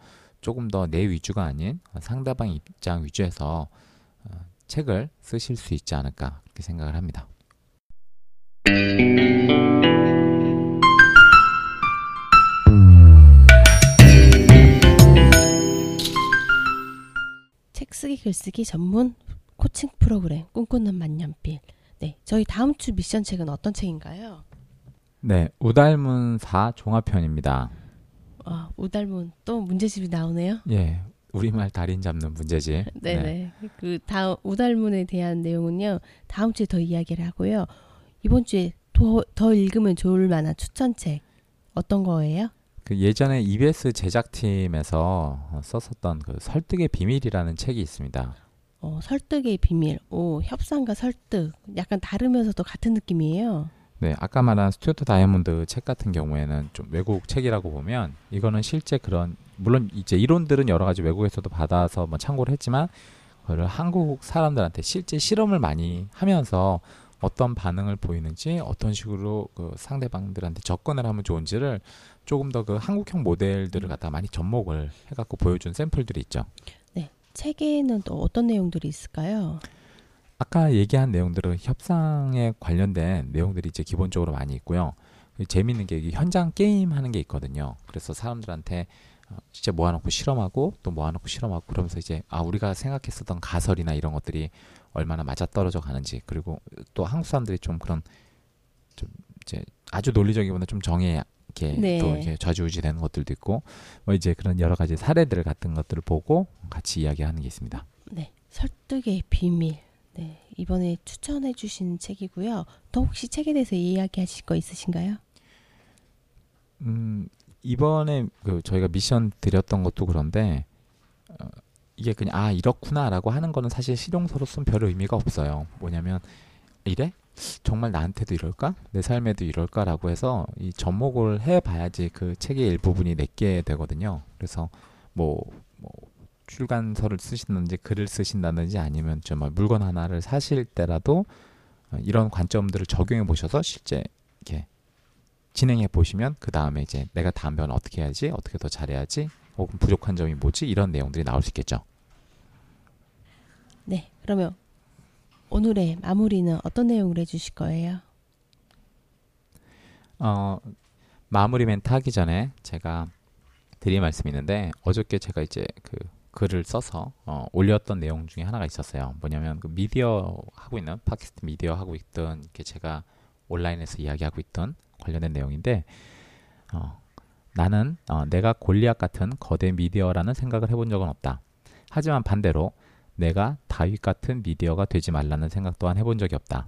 조금 더 내 위주가 아닌 상대방 입장 위주에서 어, 책을 쓰실 수 있지 않을까 그렇게 생각을 합니다. 책 쓰기 글쓰기 전문 코칭 프로그램 꿈꾸는 만년필. 네, 저희 다음 주 미션 책은 어떤 책인가요? 네, 우달문 4 종합편입니다. 아, 우달문 또 문제집이 나오네요. 예, 우리말 달인 잡는 문제집. 네네. 그 다음 우달문에 대한 내용은요. 다음 주에 더 이야기를 하고요. 이번 주에 더, 더 읽으면 좋을 만한 추천책 어떤 거예요? 그 예전에 EBS 제작팀에서 어, 썼었던 그 설득의 비밀이라는 책이 있습니다. 어, 설득의 비밀. 오, 협상과 설득. 약간 다르면서도 같은 느낌이에요. 네, 아까 말한 스튜어트 다이아몬드 책 같은 경우에는 좀 외국 책이라고 보면 이거는 실제 그런 물론 이제 이론들은 여러 가지 외국에서도 받아서 뭐 참고를 했지만 그걸 한국 사람들한테 실제 실험을 많이 하면서 어떤 반응을 보이는지 어떤 식으로 그 상대방들한테 접근을 하면 좋은지를 조금 더 그 한국형 모델들을 갖다 많이 접목을 해갖고 보여준 샘플들이 있죠. 책에는 또 어떤 내용들이 있을까요? 아까 얘기한 내용들은 협상에 관련된 내용들이 이제 기본적으로 많이 있고요. 재미있는 게 현장 게임 하는 게 있거든요. 그래서 사람들한테 어, 진짜 모아놓고 실험하고 또 모아놓고 실험하고 그러면서 이제 아 우리가 생각했었던 가설이나 이런 것들이 얼마나 맞아 떨어져 가는지 그리고 또 한국 사람들이 좀 그런 좀 이제 아주 논리적이보다 좀 정에 이렇게 네. 또 이렇게 좌지우지되는 것들도 있고 뭐 이제 그런 여러 가지 사례들 같은 것들을 보고 같이 이야기하는 게 있습니다. 네. 설득의 비밀. 네. 이번에 추천해 주신 책이고요. 또 혹시 책에 대해서 이야기하실 거 있으신가요? 음, 이번에 그 저희가 미션 드렸던 것도 그런데 어, 이게 그냥 아 이렇구나라고 하는 거는 사실 실용서로서는 별 의미가 없어요. 뭐냐면 이래? 정말 나한테도 이럴까? 내 삶에도 이럴까라고 해서 이 접목을 해봐야지 그 책의 일부분이 내게 되거든요. 그래서 뭐, 뭐 출간서를 쓰신다든지 글을 쓰신다든지 아니면 좀 물건 하나를 사실 때라도 어, 이런 관점들을 적용해 보셔서 실제 이렇게 진행해 보시면 그 다음에 이제 내가 다음 번 어떻게 해야지 어떻게 더 잘해야지 혹은 부족한 점이 뭐지 이런 내용들이 나올 수 있겠죠. 네, 그러면 오늘의 마무리는 어떤 내용을 해주실 거예요? 어, 마무리 멘트 하기 전에 제가 드릴 말씀이 있는데 어저께 제가 이제 그 글을 써서 어, 올렸던 내용 중에 하나가 있었어요. 뭐냐면 그 미디어 하고 있는 팟캐스트 미디어 하고 있던 이렇게 제가 온라인에서 이야기하고 있던 관련된 내용인데 어, 나는 어, 내가 골리앗 같은 거대 미디어라는 생각을 해본 적은 없다. 하지만 반대로 내가 다윗 같은 미디어가 되지 말라는 생각 또한 해본 적이 없다.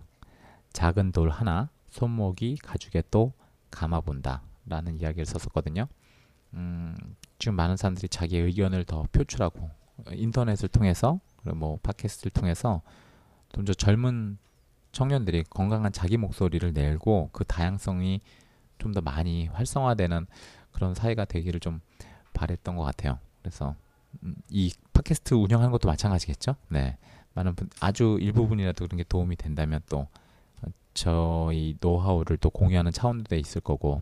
작은 돌 하나 손목이 가죽에 또 감아본다. 라는 이야기를 썼었거든요. 음, 지금 많은 사람들이 자기의 의견을 더 표출하고 인터넷을 통해서 그리고 뭐 팟캐스트를 통해서 좀 더 젊은 청년들이 건강한 자기 목소리를 내고 그 다양성이 좀 더 많이 활성화되는 그런 사회가 되기를 좀 바랬던 것 같아요. 그래서 음, 이 팟캐스트 운영하는 것도 마찬가지겠죠. 네, 많은 분 아주 일부분이라도 그런 게 도움이 된다면 또 저희 노하우를 또 공유하는 차원도 있을 거고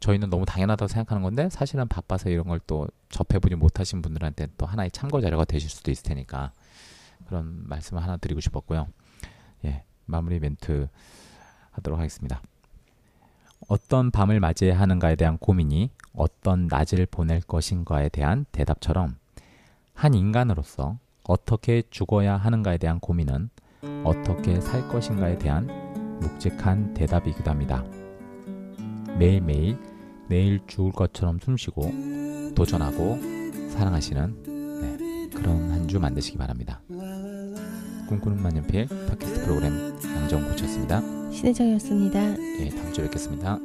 저희는 너무 당연하다고 생각하는 건데 사실은 바빠서 이런 걸 또 접해보지 못하신 분들한테 또 하나의 참고 자료가 되실 수도 있을 테니까 그런 말씀을 하나 드리고 싶었고요. 예, 마무리 멘트 하도록 하겠습니다. 어떤 밤을 맞이해야 하는가에 대한 고민이 어떤 낮을 보낼 것인가에 대한 대답처럼 한 인간으로서 어떻게 죽어야 하는가에 대한 고민은 어떻게 살 것인가에 대한 묵직한 대답이기도 합니다. 매일매일 내일 죽을 것처럼 숨쉬고 도전하고 사랑하시는 네, 그런 한 주 만드시기 바랍니다. 꿈꾸는 만년필 팟캐스트 프로그램 양정 고쳤습니다. 신혜정이었습니다. 예, 다음 주에 뵙겠습니다.